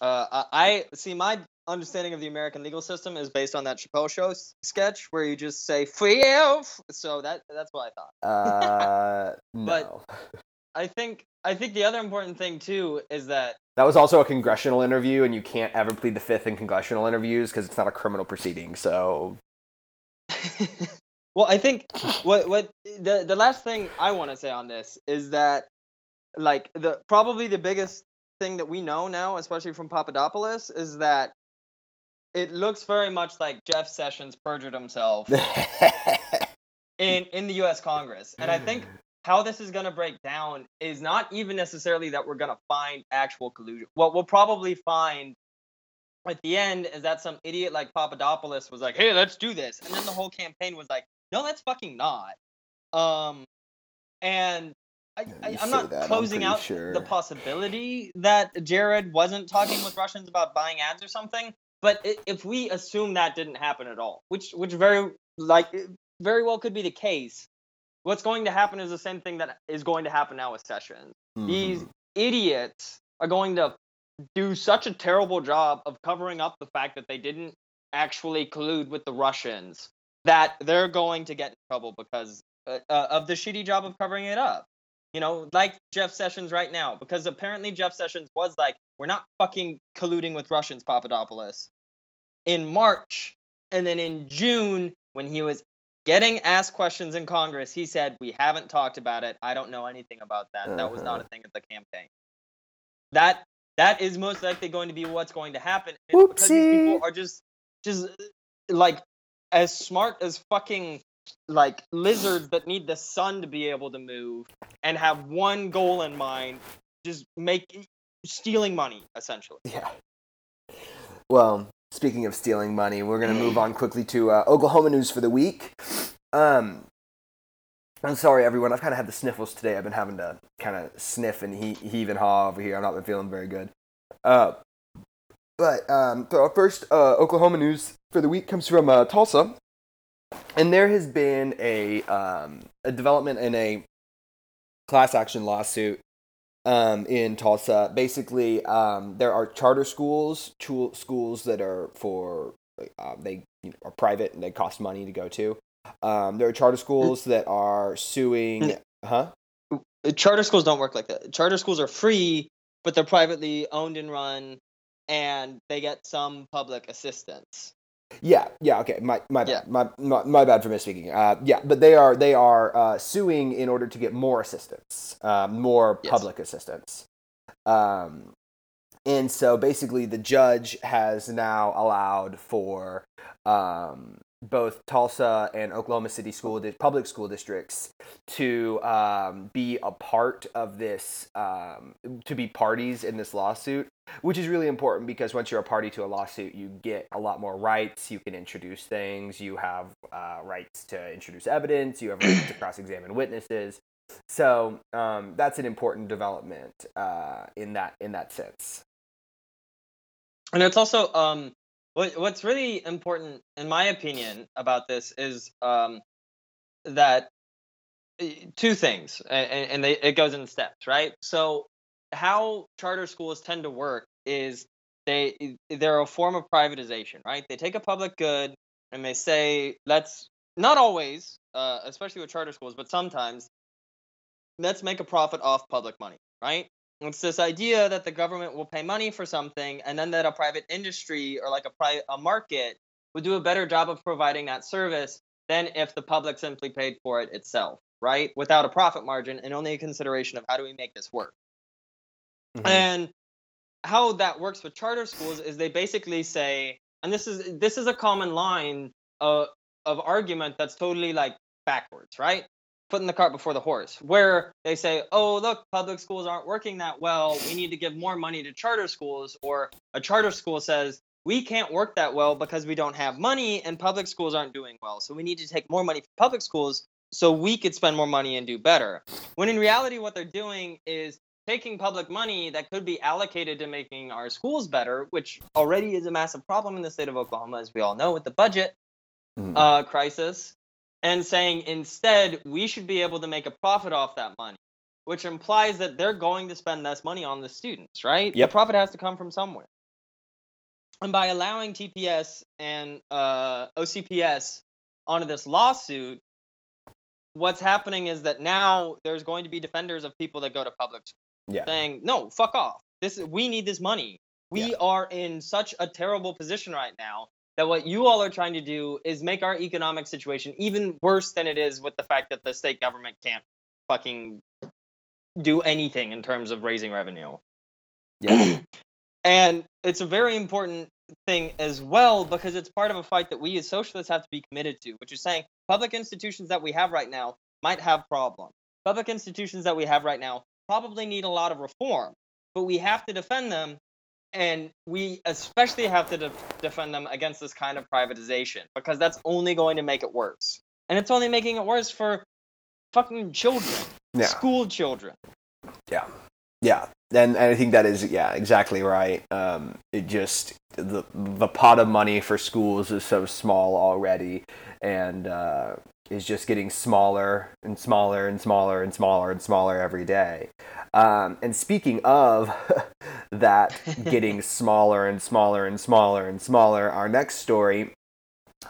Uh, I see. My understanding of the American legal system is based on that Chappelle Show s- sketch where you just say "fifth." So that that's what I thought. uh no But- I think I think the other important thing too is that that was also a congressional interview and you can't ever plead the fifth in congressional interviews because it's not a criminal proceeding so well, I think what what the the last thing I want to say on this is that like the probably the biggest thing that we know now, especially from Papadopoulos, is that it looks very much like Jeff Sessions perjured himself in in the U.S. Congress, and I think how this is going to break down is not even necessarily that we're going to find actual collusion. What we'll probably find at the end is that some idiot like Papadopoulos was like, "Hey, let's do this," and then the whole campaign was like, "No, that's fucking not." Um, and I, yeah, I, I'm not that, closing out sure. the possibility that Jared wasn't talking with Russians about buying ads or something. But if we assume that didn't happen at all, which which very like very well could be the case, what's going to happen is the same thing that is going to happen now with Sessions these Mhm. idiots are going to do such a terrible job of covering up the fact that they didn't actually collude with the Russians that they're going to get in trouble because uh, uh, of the shitty job of covering it up. You know, like Jeff Sessions right now, because apparently Jeff Sessions was like, we're not fucking colluding with Russians, Papadopoulos. In March, and then in June, when he was getting asked questions in Congress, he said, We haven't talked about it. I don't know anything about that. That was not a Uh-huh. thing at the campaign. That that is most likely going to be what's going to happen. it's Because these people are just just like as smart as fucking like lizards that need the sun to be able to move and have one goal in mind, just make stealing money essentially. Yeah. Well, speaking of stealing money, we're gonna move on quickly to uh, Oklahoma news for the week. Um, I'm sorry, everyone. I've kind of had the sniffles today. I've been having to kind of sniff and he- heave and haw over here. I've not been feeling very good. Uh, but um, so our first uh, Oklahoma news for the week comes from uh, Tulsa, and there has been a um, a development in a class action lawsuit um, in Tulsa. Basically, um, there are charter schools, chul- schools that are for uh, they you know, are private and they cost money to go to. Um, there are charter schools that are suing. Huh? Uh, Charter schools don't work like that. Charter schools are free, but they're privately owned and run, and they get some public assistance. Yeah, yeah, okay. My my Yeah. bad. My, my my bad for misspeaking. Uh, yeah, but they are they are uh, suing in order to get more assistance, uh, more Yes. public assistance. Um, and so basically, the judge has now allowed for um, both Tulsa and Oklahoma City school di- public school districts to um, be a part of this, um, to be parties in this lawsuit, which is really important because once you're a party to a lawsuit, you get a lot more rights. You can introduce things. You have uh, rights to introduce evidence. You have rights to cross-examine witnesses. So um, that's an important development uh, in that in that sense. And it's also um what what's really important in my opinion about this is um that uh, two things and, and they it goes in steps, right? So how charter schools tend to work is they they're a form of privatization, right? They take a public good and they say let's not always, uh, especially with charter schools, but sometimes let's make a profit off public money, right? It's this idea that the government will pay money for something, and then that a private industry or like a private a market would do a better job of providing that service than if the public simply paid for it itself, right? Without a profit margin and only a consideration of how do we make this work. Mhm. And how that works with charter schools is they basically say, and this is this is a common line of of argument that's totally like backwards, right? Putting the cart before the horse, where they say, "Oh, look, public schools aren't working that well. We need to give more money to charter schools." Or a charter school says, "We can't work that well because we don't have money, and public schools aren't doing well. So we need to take more money from public schools so we could spend more money and do better." When in reality, what they're doing is taking public money that could be allocated to making our schools better, which already is a massive problem in the state of Oklahoma, as we all know, with the budget Mhm. uh, crisis, and saying instead we should be able to make a profit off that money, which implies that they're going to spend less money on the students, right? Yep. The profit has to come from somewhere. And by allowing TPS and uh, OCPS onto this lawsuit, what's happening is that now there's going to be defenders of people that go to public schools Yeah. saying, "No, fuck off. This we need this money. We Yeah. are in such a terrible position right now that what you all are trying to do is make our economic situation even worse than it is with the fact that the state government can't fucking do anything in terms of raising revenue." Yeah. And it's a very important thing as well because it's part of a fight that we as socialists have to be committed to, which is saying public institutions that we have right now might have problems. Public institutions that we have right now probably need a lot of reform, but we have to defend them. And we especially have to def- defend them against this kind of privatization because that's only going to make it worse. And it's only making it worse for fucking children, Yeah. school children. Yeah, yeah, and, and I think that is yeah exactly right. Um, it just the the pot of money for schools is so small already, and uh, is just getting smaller and smaller and smaller and smaller and smaller every day. Um, and speaking of that getting smaller and smaller and smaller and smaller, our next story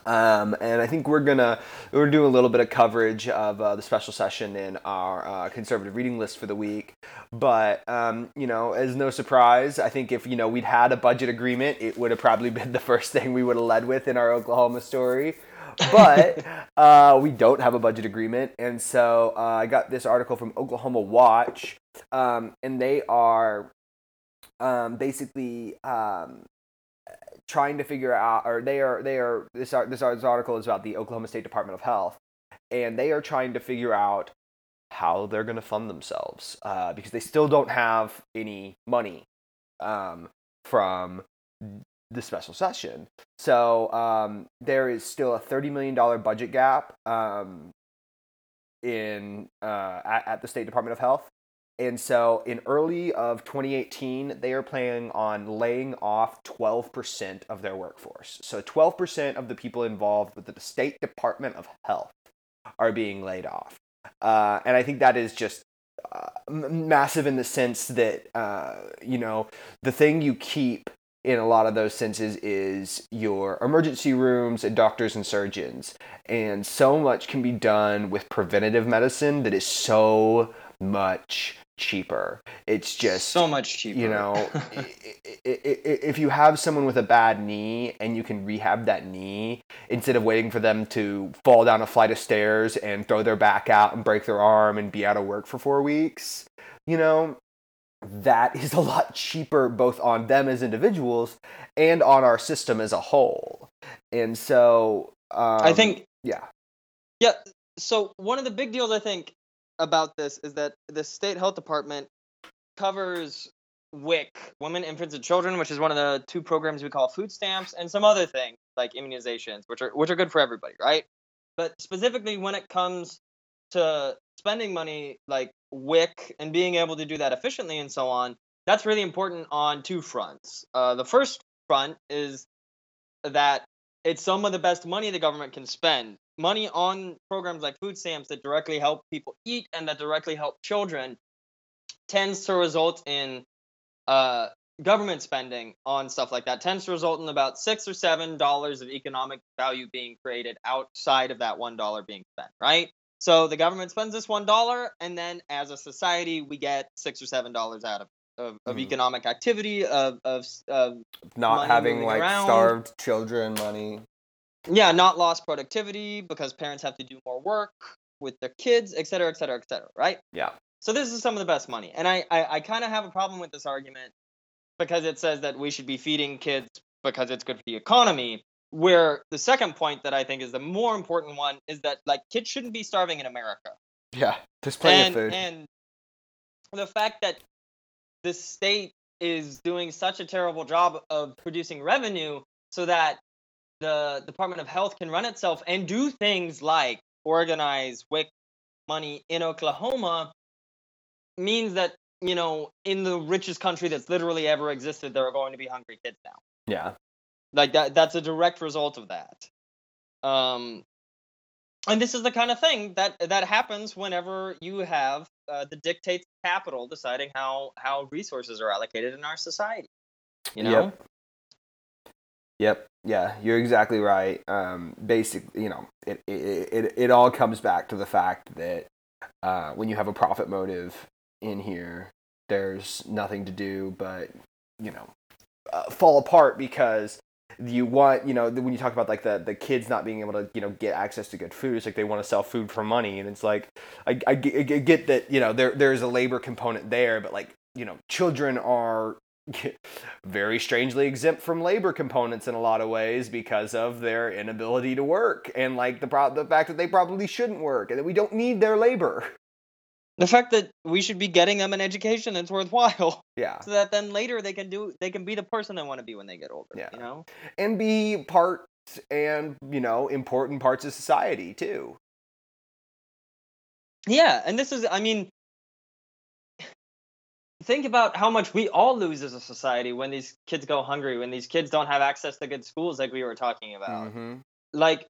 Um, and I think we're gonna we're doing a little bit of coverage of uh, the special session in our uh, conservative reading list for the week. But um, you know, as no surprise, I think if you know we'd had a budget agreement, it would have probably been the first thing we would have led with in our Oklahoma story. but uh, we don't have a budget agreement, and so uh, I got this article from Oklahoma Watch, um, and they are um, basically um, trying to figure out, or they are they are this this article is about the Oklahoma State Department of Health, and they are trying to figure out how they're going to fund themselves uh, because they still don't have any money um, from the special session. So um, there is still a thirty million dollar budget gap um, in uh, at, at the State Department of Health. And so in early of 2018, they are planning on laying off 12% of their workforce. So 12% of the people involved with the State Department of Health are being laid off. Uh, and I think that is just uh, massive in the sense that, uh, you know, the thing you keep in a lot of those senses is your emergency rooms and doctors and surgeons. And so much can be done with preventative medicine that is so much cheaper. It's just so much cheaper. You know, if you have someone with a bad knee and you can rehab that knee instead of waiting for them to fall down a flight of stairs and throw their back out and break their arm and be out of work for 4 weeks, you know, that is a lot cheaper both on them as individuals and on our system as a whole. And so um, I think yeah. Yeah, so one of the big deals I think about this is that the state health department covers WIC, Women, Infants, and Children, which is one of the two programs we call food stamps, and some other things like immunizations, which are which are good for everybody, right? But specifically when it comes to spending money like WIC and being able to do that efficiently and so on, that's really important on two fronts. Uh, the first front is that it's some of the best money the government can spend money on programs like food stamps that directly help people eat and that directly help children tends to result in uh, government spending on stuff like that tends to result in about six or seven dollars of economic value being created outside of that one dollar being spent right so the government spends this one dollar and then as a society we get six or seven dollars out of of, of mm. economic activity of of, of not having like around. starved children money yeah, not lost productivity because parents have to do more work with their kids, et cetera, et cetera, et cetera, right? Yeah. So this is some of the best money. And I, I, I kind of have a problem with this argument because it says that we should be feeding kids because it's good for the economy. Where the second point that I think is the more important one is that like kids shouldn't be starving in America. Yeah, there's plenty and, of food. And the fact that the state is doing such a terrible job of producing revenue so that the Department of Health can run itself and do things like organize WIC money in Oklahoma means that, you know, in the richest country that's literally ever existed, there are going to be hungry kids now. Yeah. Like that that's a direct result of that. Um and this is the kind of thing that that happens whenever you have uh, the dictates capital deciding how how resources are allocated in our society. You know? Yep. Yep. Yeah, you're exactly right. Um, basically, you know, it, it, it, it all comes back to the fact that uh, when you have a profit motive in here, there's nothing to do but, you know, uh, fall apart because you want, you know, when you talk about like the, the kids not being able to, you know, get access to good food, it's like they want to sell food for money. And it's like, I, I, I get that, you know, there, there's a labor component there, but like, you know, children are very strangely exempt from labor components in a lot of ways because of their inability to work and like the pro- the fact that they probably shouldn't work and that we don't need their labor. The fact that we should be getting them an education that's worthwhile. Yeah. So that then later they can do they can be the person they want to be when they get older. Yeah. You know? And be part and, you know, important parts of society too. Yeah, and this is I mean think about how much we all lose as a society when these kids go hungry, when these kids don't have access to good schools, like we were talking about. Mm-hmm. Like,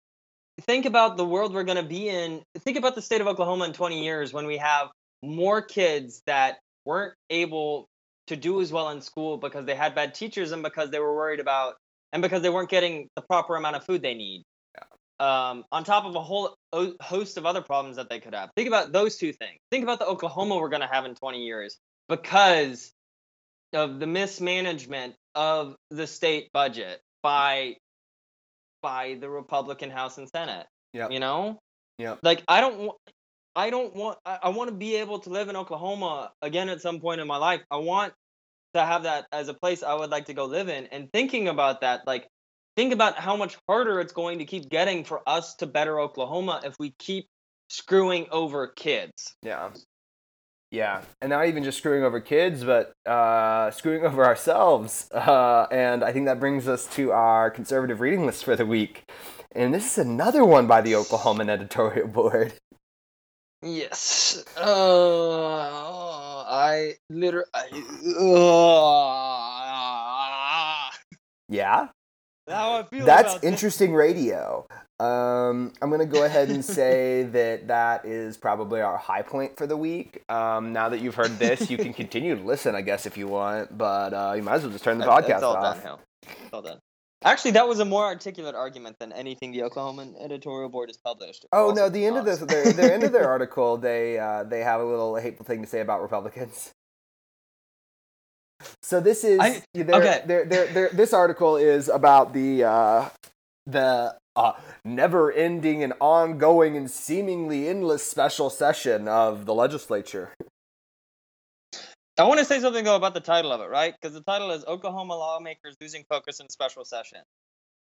think about the world we're going to be in. Think about the state of Oklahoma in 20 years when we have more kids that weren't able to do as well in school because they had bad teachers and because they were worried about and because they weren't getting the proper amount of food they need. Yeah. um, on top of a whole host of other problems that they could have. Think about those two things. Think about the Oklahoma we're going to have in 20 years because of the mismanagement of the state budget by by the Republican House and Senate. Yeah. You know? Yeah. Like I don't want I don't want I, I want to be able to live in Oklahoma again at some point in my life. I want to have that as a place I would like to go live in and thinking about that like think about how much harder it's going to keep getting for us to better Oklahoma if we keep screwing over kids. Yeah. Yeah, and not even just screwing over kids, but uh, screwing over ourselves. Uh, and I think that brings us to our conservative reading list for the week. And this is another one by the Oklahoman editorial board. Yes. Uh, I literally. Uh, Yeah, how I feel that's interesting radio. Um, I'm gonna go ahead and say that that is probably our high point for the week. Um, now that you've heard this, you can continue to listen, I guess, if you want. But uh, you might as well just turn the That- podcast that's all off. downhill. It's all done. Actually, that was a more articulate argument than anything the Oklahoma editorial board has published. Oh no! The end of this, their, their end of their article, they uh, they have a little hateful thing to say about Republicans. So this is I- okay. their, their, their, this article is about the uh, the uh, never-ending and ongoing and seemingly endless special session of the legislature. I want to say something though about the title of it, right? Because the title is Oklahoma lawmakers losing focus in special session.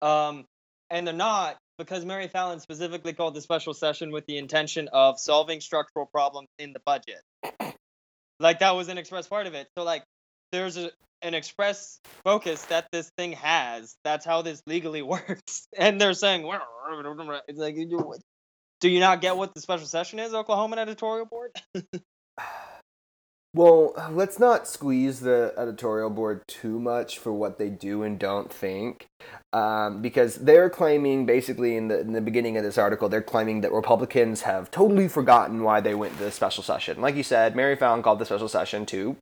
Um, and they're not because Mary Fallin specifically called the special session with the intention of solving structural problems in the budget. Like that was an express part of it. So like there's a, an express focus that this thing has. That's how this legally works. And they're saying, it's like, do you not get what the special session is, Oklahoma editorial board? Well, let's not squeeze the editorial board too much for what they do and don't think, um, because they're claiming basically in the in the beginning of this article, they're claiming that Republicans have totally forgotten why they went to the special session. Like you said, Mary Fallin called the special session to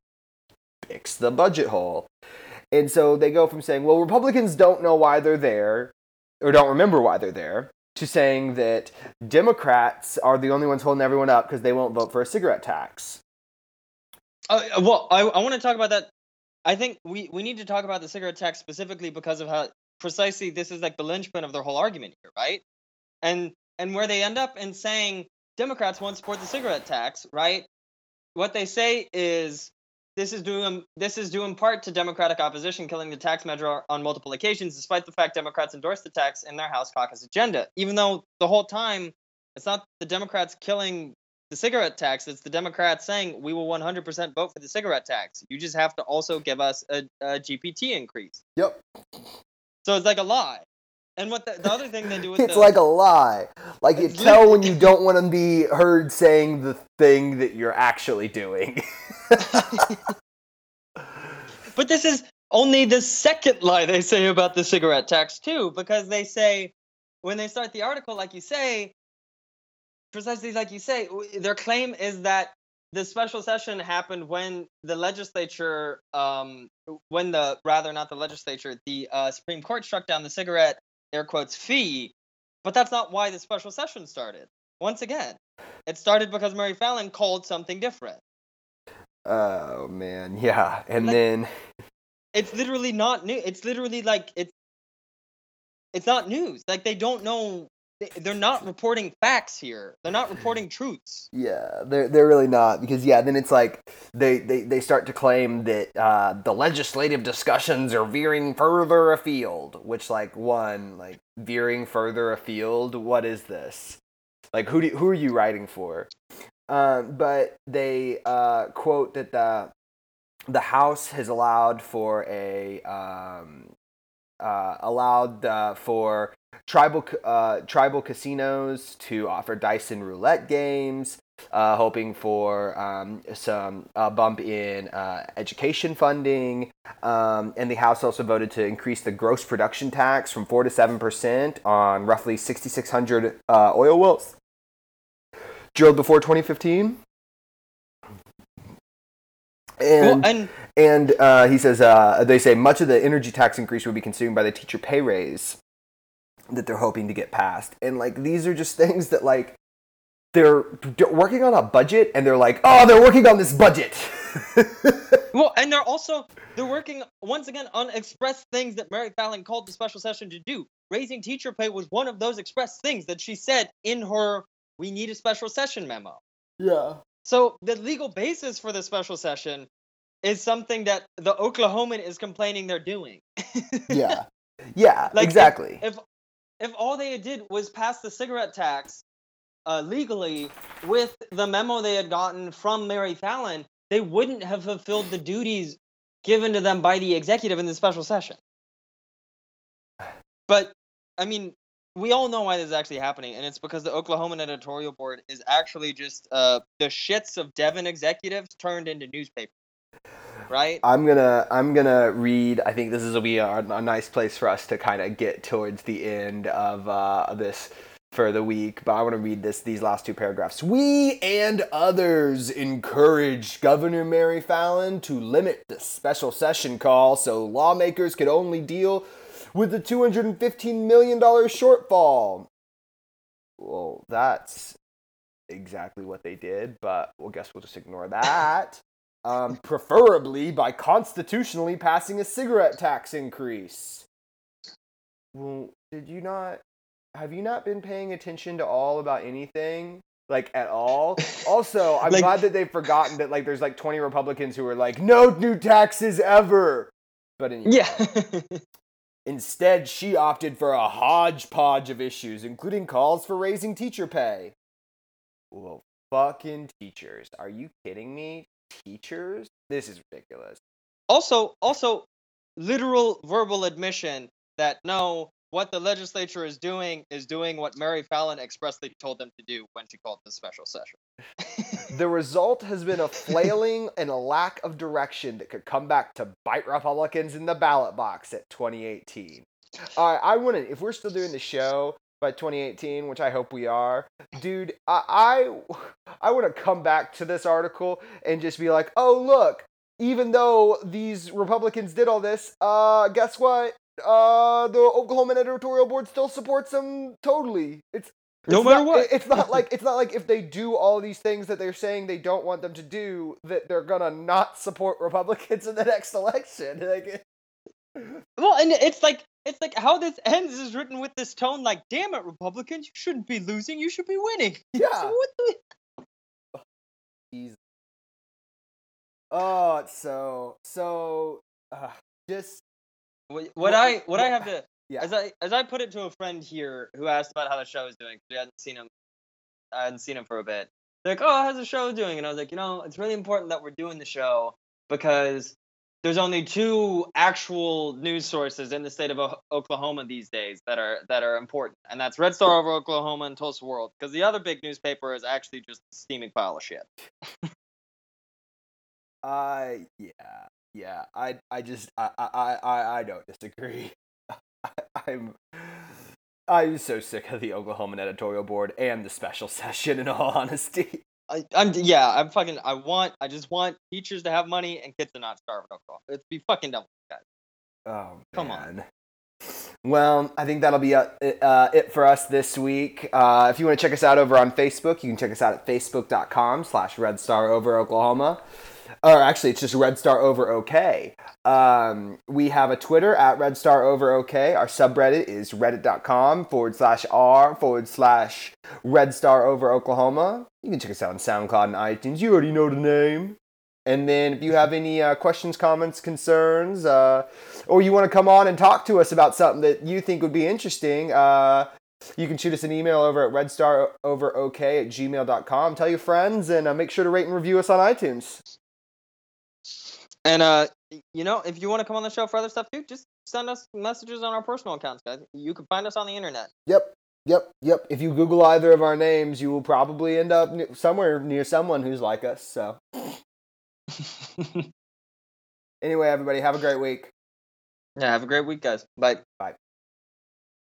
fix the budget hole, and so they go from saying, "Well, Republicans don't know why they're there, or don't remember why they're there." To saying that Democrats are the only ones holding everyone up because they won't vote for a cigarette tax. Uh, well, I, I want to talk about that. I think we, we need to talk about the cigarette tax specifically because of how precisely this is like the linchpin of their whole argument here, right? And and where they end up in saying Democrats won't support the cigarette tax, right? What they say is this is due in, this is due in part to Democratic opposition killing the tax measure on multiple occasions, despite the fact Democrats endorsed the tax in their House caucus agenda. Even though the whole time it's not the Democrats killing the cigarette tax. It's the Democrats saying we will 100% vote for the cigarette tax. You just have to also give us a, a GPT increase. Yep. So it's like a lie. And what the, the other thing they do with It's the, like a lie. Like you tell when you don't want to be heard saying the thing that you're actually doing. But this is only the second lie they say about the cigarette tax too, because they say when they start the article, like you say, precisely like you say, their claim is that the special session happened when the legislature, um, when the rather not the legislature, the uh, Supreme Court struck down the cigarette air quotes fee, but that's not why the special session started. Once again, it started because Mary Fallin called something different. Oh man, yeah. And Like- then it's literally not new it's literally like it's it's not news like they don't know they- they're not reporting facts here they're not reporting truths yeah, they're they're really not because yeah, then it's like they they, they start to claim that uh, the legislative discussions are veering further afield. Which like one like veering further afield. What is this? Like who do who are you writing for? Um, but they uh, quote that the the House has allowed for a um, uh, allowed uh, for tribal uh, tribal casinos to offer dice and roulette games, uh, hoping for um, some bump in uh, education funding. Um, and the House also voted to increase the gross production tax from four to seven percent on roughly 6,600 uh, oil wells drilled before 2015. And well, and and uh, he says uh, they say much of the energy tax increase would be consumed by the teacher pay raise. that they're hoping to get passed. And like these are just things that like they're d- working on a budget and they're like, "Oh, they're working on this budget." Well, and they're also they're working once again on express things that Mary Fallin called the special session to do. Raising teacher pay was one of those express things that she said in her "We need a special session" memo. yeah. So the legal basis for the special session is something that the Oklahoman is complaining they're doing. Yeah. Yeah, Like, if- exactly. if if all they did was pass the cigarette tax uh, legally with the memo they had gotten from Mary Fallin, they wouldn't have fulfilled the duties given to them by the executive in the special session. But I mean, we all know why this is actually happening, and it's because the Oklahoman editorial board is actually just uh, the shits of Devon executives turned into newspapers, right? I'm gonna I'm gonna read. I think this is will be a, a nice place for us to kind of get towards the end of uh, this for the week. But I want to read this these last two paragraphs. We and others encourage Governor Mary Fallin to limit the special session call so lawmakers could only deal with the 215 million dollar shortfall. Well, that's exactly what they did, but we'll guess we'll just ignore that um, preferably by constitutionally passing a cigarette tax increase. Well, did you not? Have you not been paying attention to all about anything? Like at all. Also, I'm Like- glad that they've forgotten that like there's like 20 Republicans who are like, no new taxes ever. But anyway, yeah. instead, she opted for a hodgepodge of issues, including calls for raising teacher pay. Well, fucking teachers. Are you kidding me? Teachers? This is ridiculous. also also literal verbal admission that no what the legislature is doing is doing what Mary Fallin expressly told them to do when she called the special session. The result has been a flailing and a lack of direction that could come back to bite Republicans in the ballot box at 2018. All right, I wouldn't. if we're still doing the show by 2018, which I hope we are, dude, I, I, I want to come back to this article and just be like, oh, look, even though these Republicans did all this, uh, guess what? Uh, the Oklahoma editorial board still supports them totally. It's No it's matter not- what. It's not like it's not like if they do all these things that they're saying they don't want them to do, that they're gonna not support Republicans in the next election. Like, well, and it's like it's like how this ends is written with this tone like, "Damn it, Republicans, you shouldn't be losing, you should be winning." Yeah. So what the- He's... Oh, it's so so. Uh, just What, I what I have to yeah. as I as I put it to a friend here who asked about how the show is doing. 'cause We hadn't seen him. I hadn't seen him for a bit. They're like, "Oh, how's the show doing?" And I was like, "You know, it's really important that we're doing the show because there's only two actual news sources in the state of O- Oklahoma these days that are that are important, and that's Red Star over Oklahoma and Tulsa World. Because the other big newspaper is actually just a steaming pile of shit. I yeah yeah. I I just I I I I don't disagree. I, I'm. I'm so sick of the Oklahoma editorial board and the special session. In all honesty, I, I'm yeah, I'm fucking. I want. I just want teachers to have money and kids to not starve in Oklahoma. Let's be fucking done with guys. Oh, Come on. Well, I think that'll be uh, uh, it for us this week. Uh, if you want to check us out over on Facebook, you can check us out at facebook.com slash Red Star Over Oklahoma. Or actually, it's just Red Star Over OK. Um, we have a Twitter at Red Star Over OK. Our subreddit is reddit.com forward slash R forward slash Red Star Over Oklahoma. You can check us out on SoundCloud and iTunes. You already know the name. And then if you have any uh, questions, comments, concerns, uh, or you want to come on and talk to us about something that you think would be interesting, uh, you can shoot us an email over at redstaroverok at gmail.com. Tell your friends and uh, make sure to rate and review us on iTunes. And uh, you know, if you want to come on the show for other stuff too, just send us messages on our personal accounts, guys. You can find us on the internet. Yep, yep, yep. If you Google either of our names, you will probably end up somewhere near someone who's like us. So, anyway, everybody, have a great week. yeah, have a great week, guys. Bye. Bye.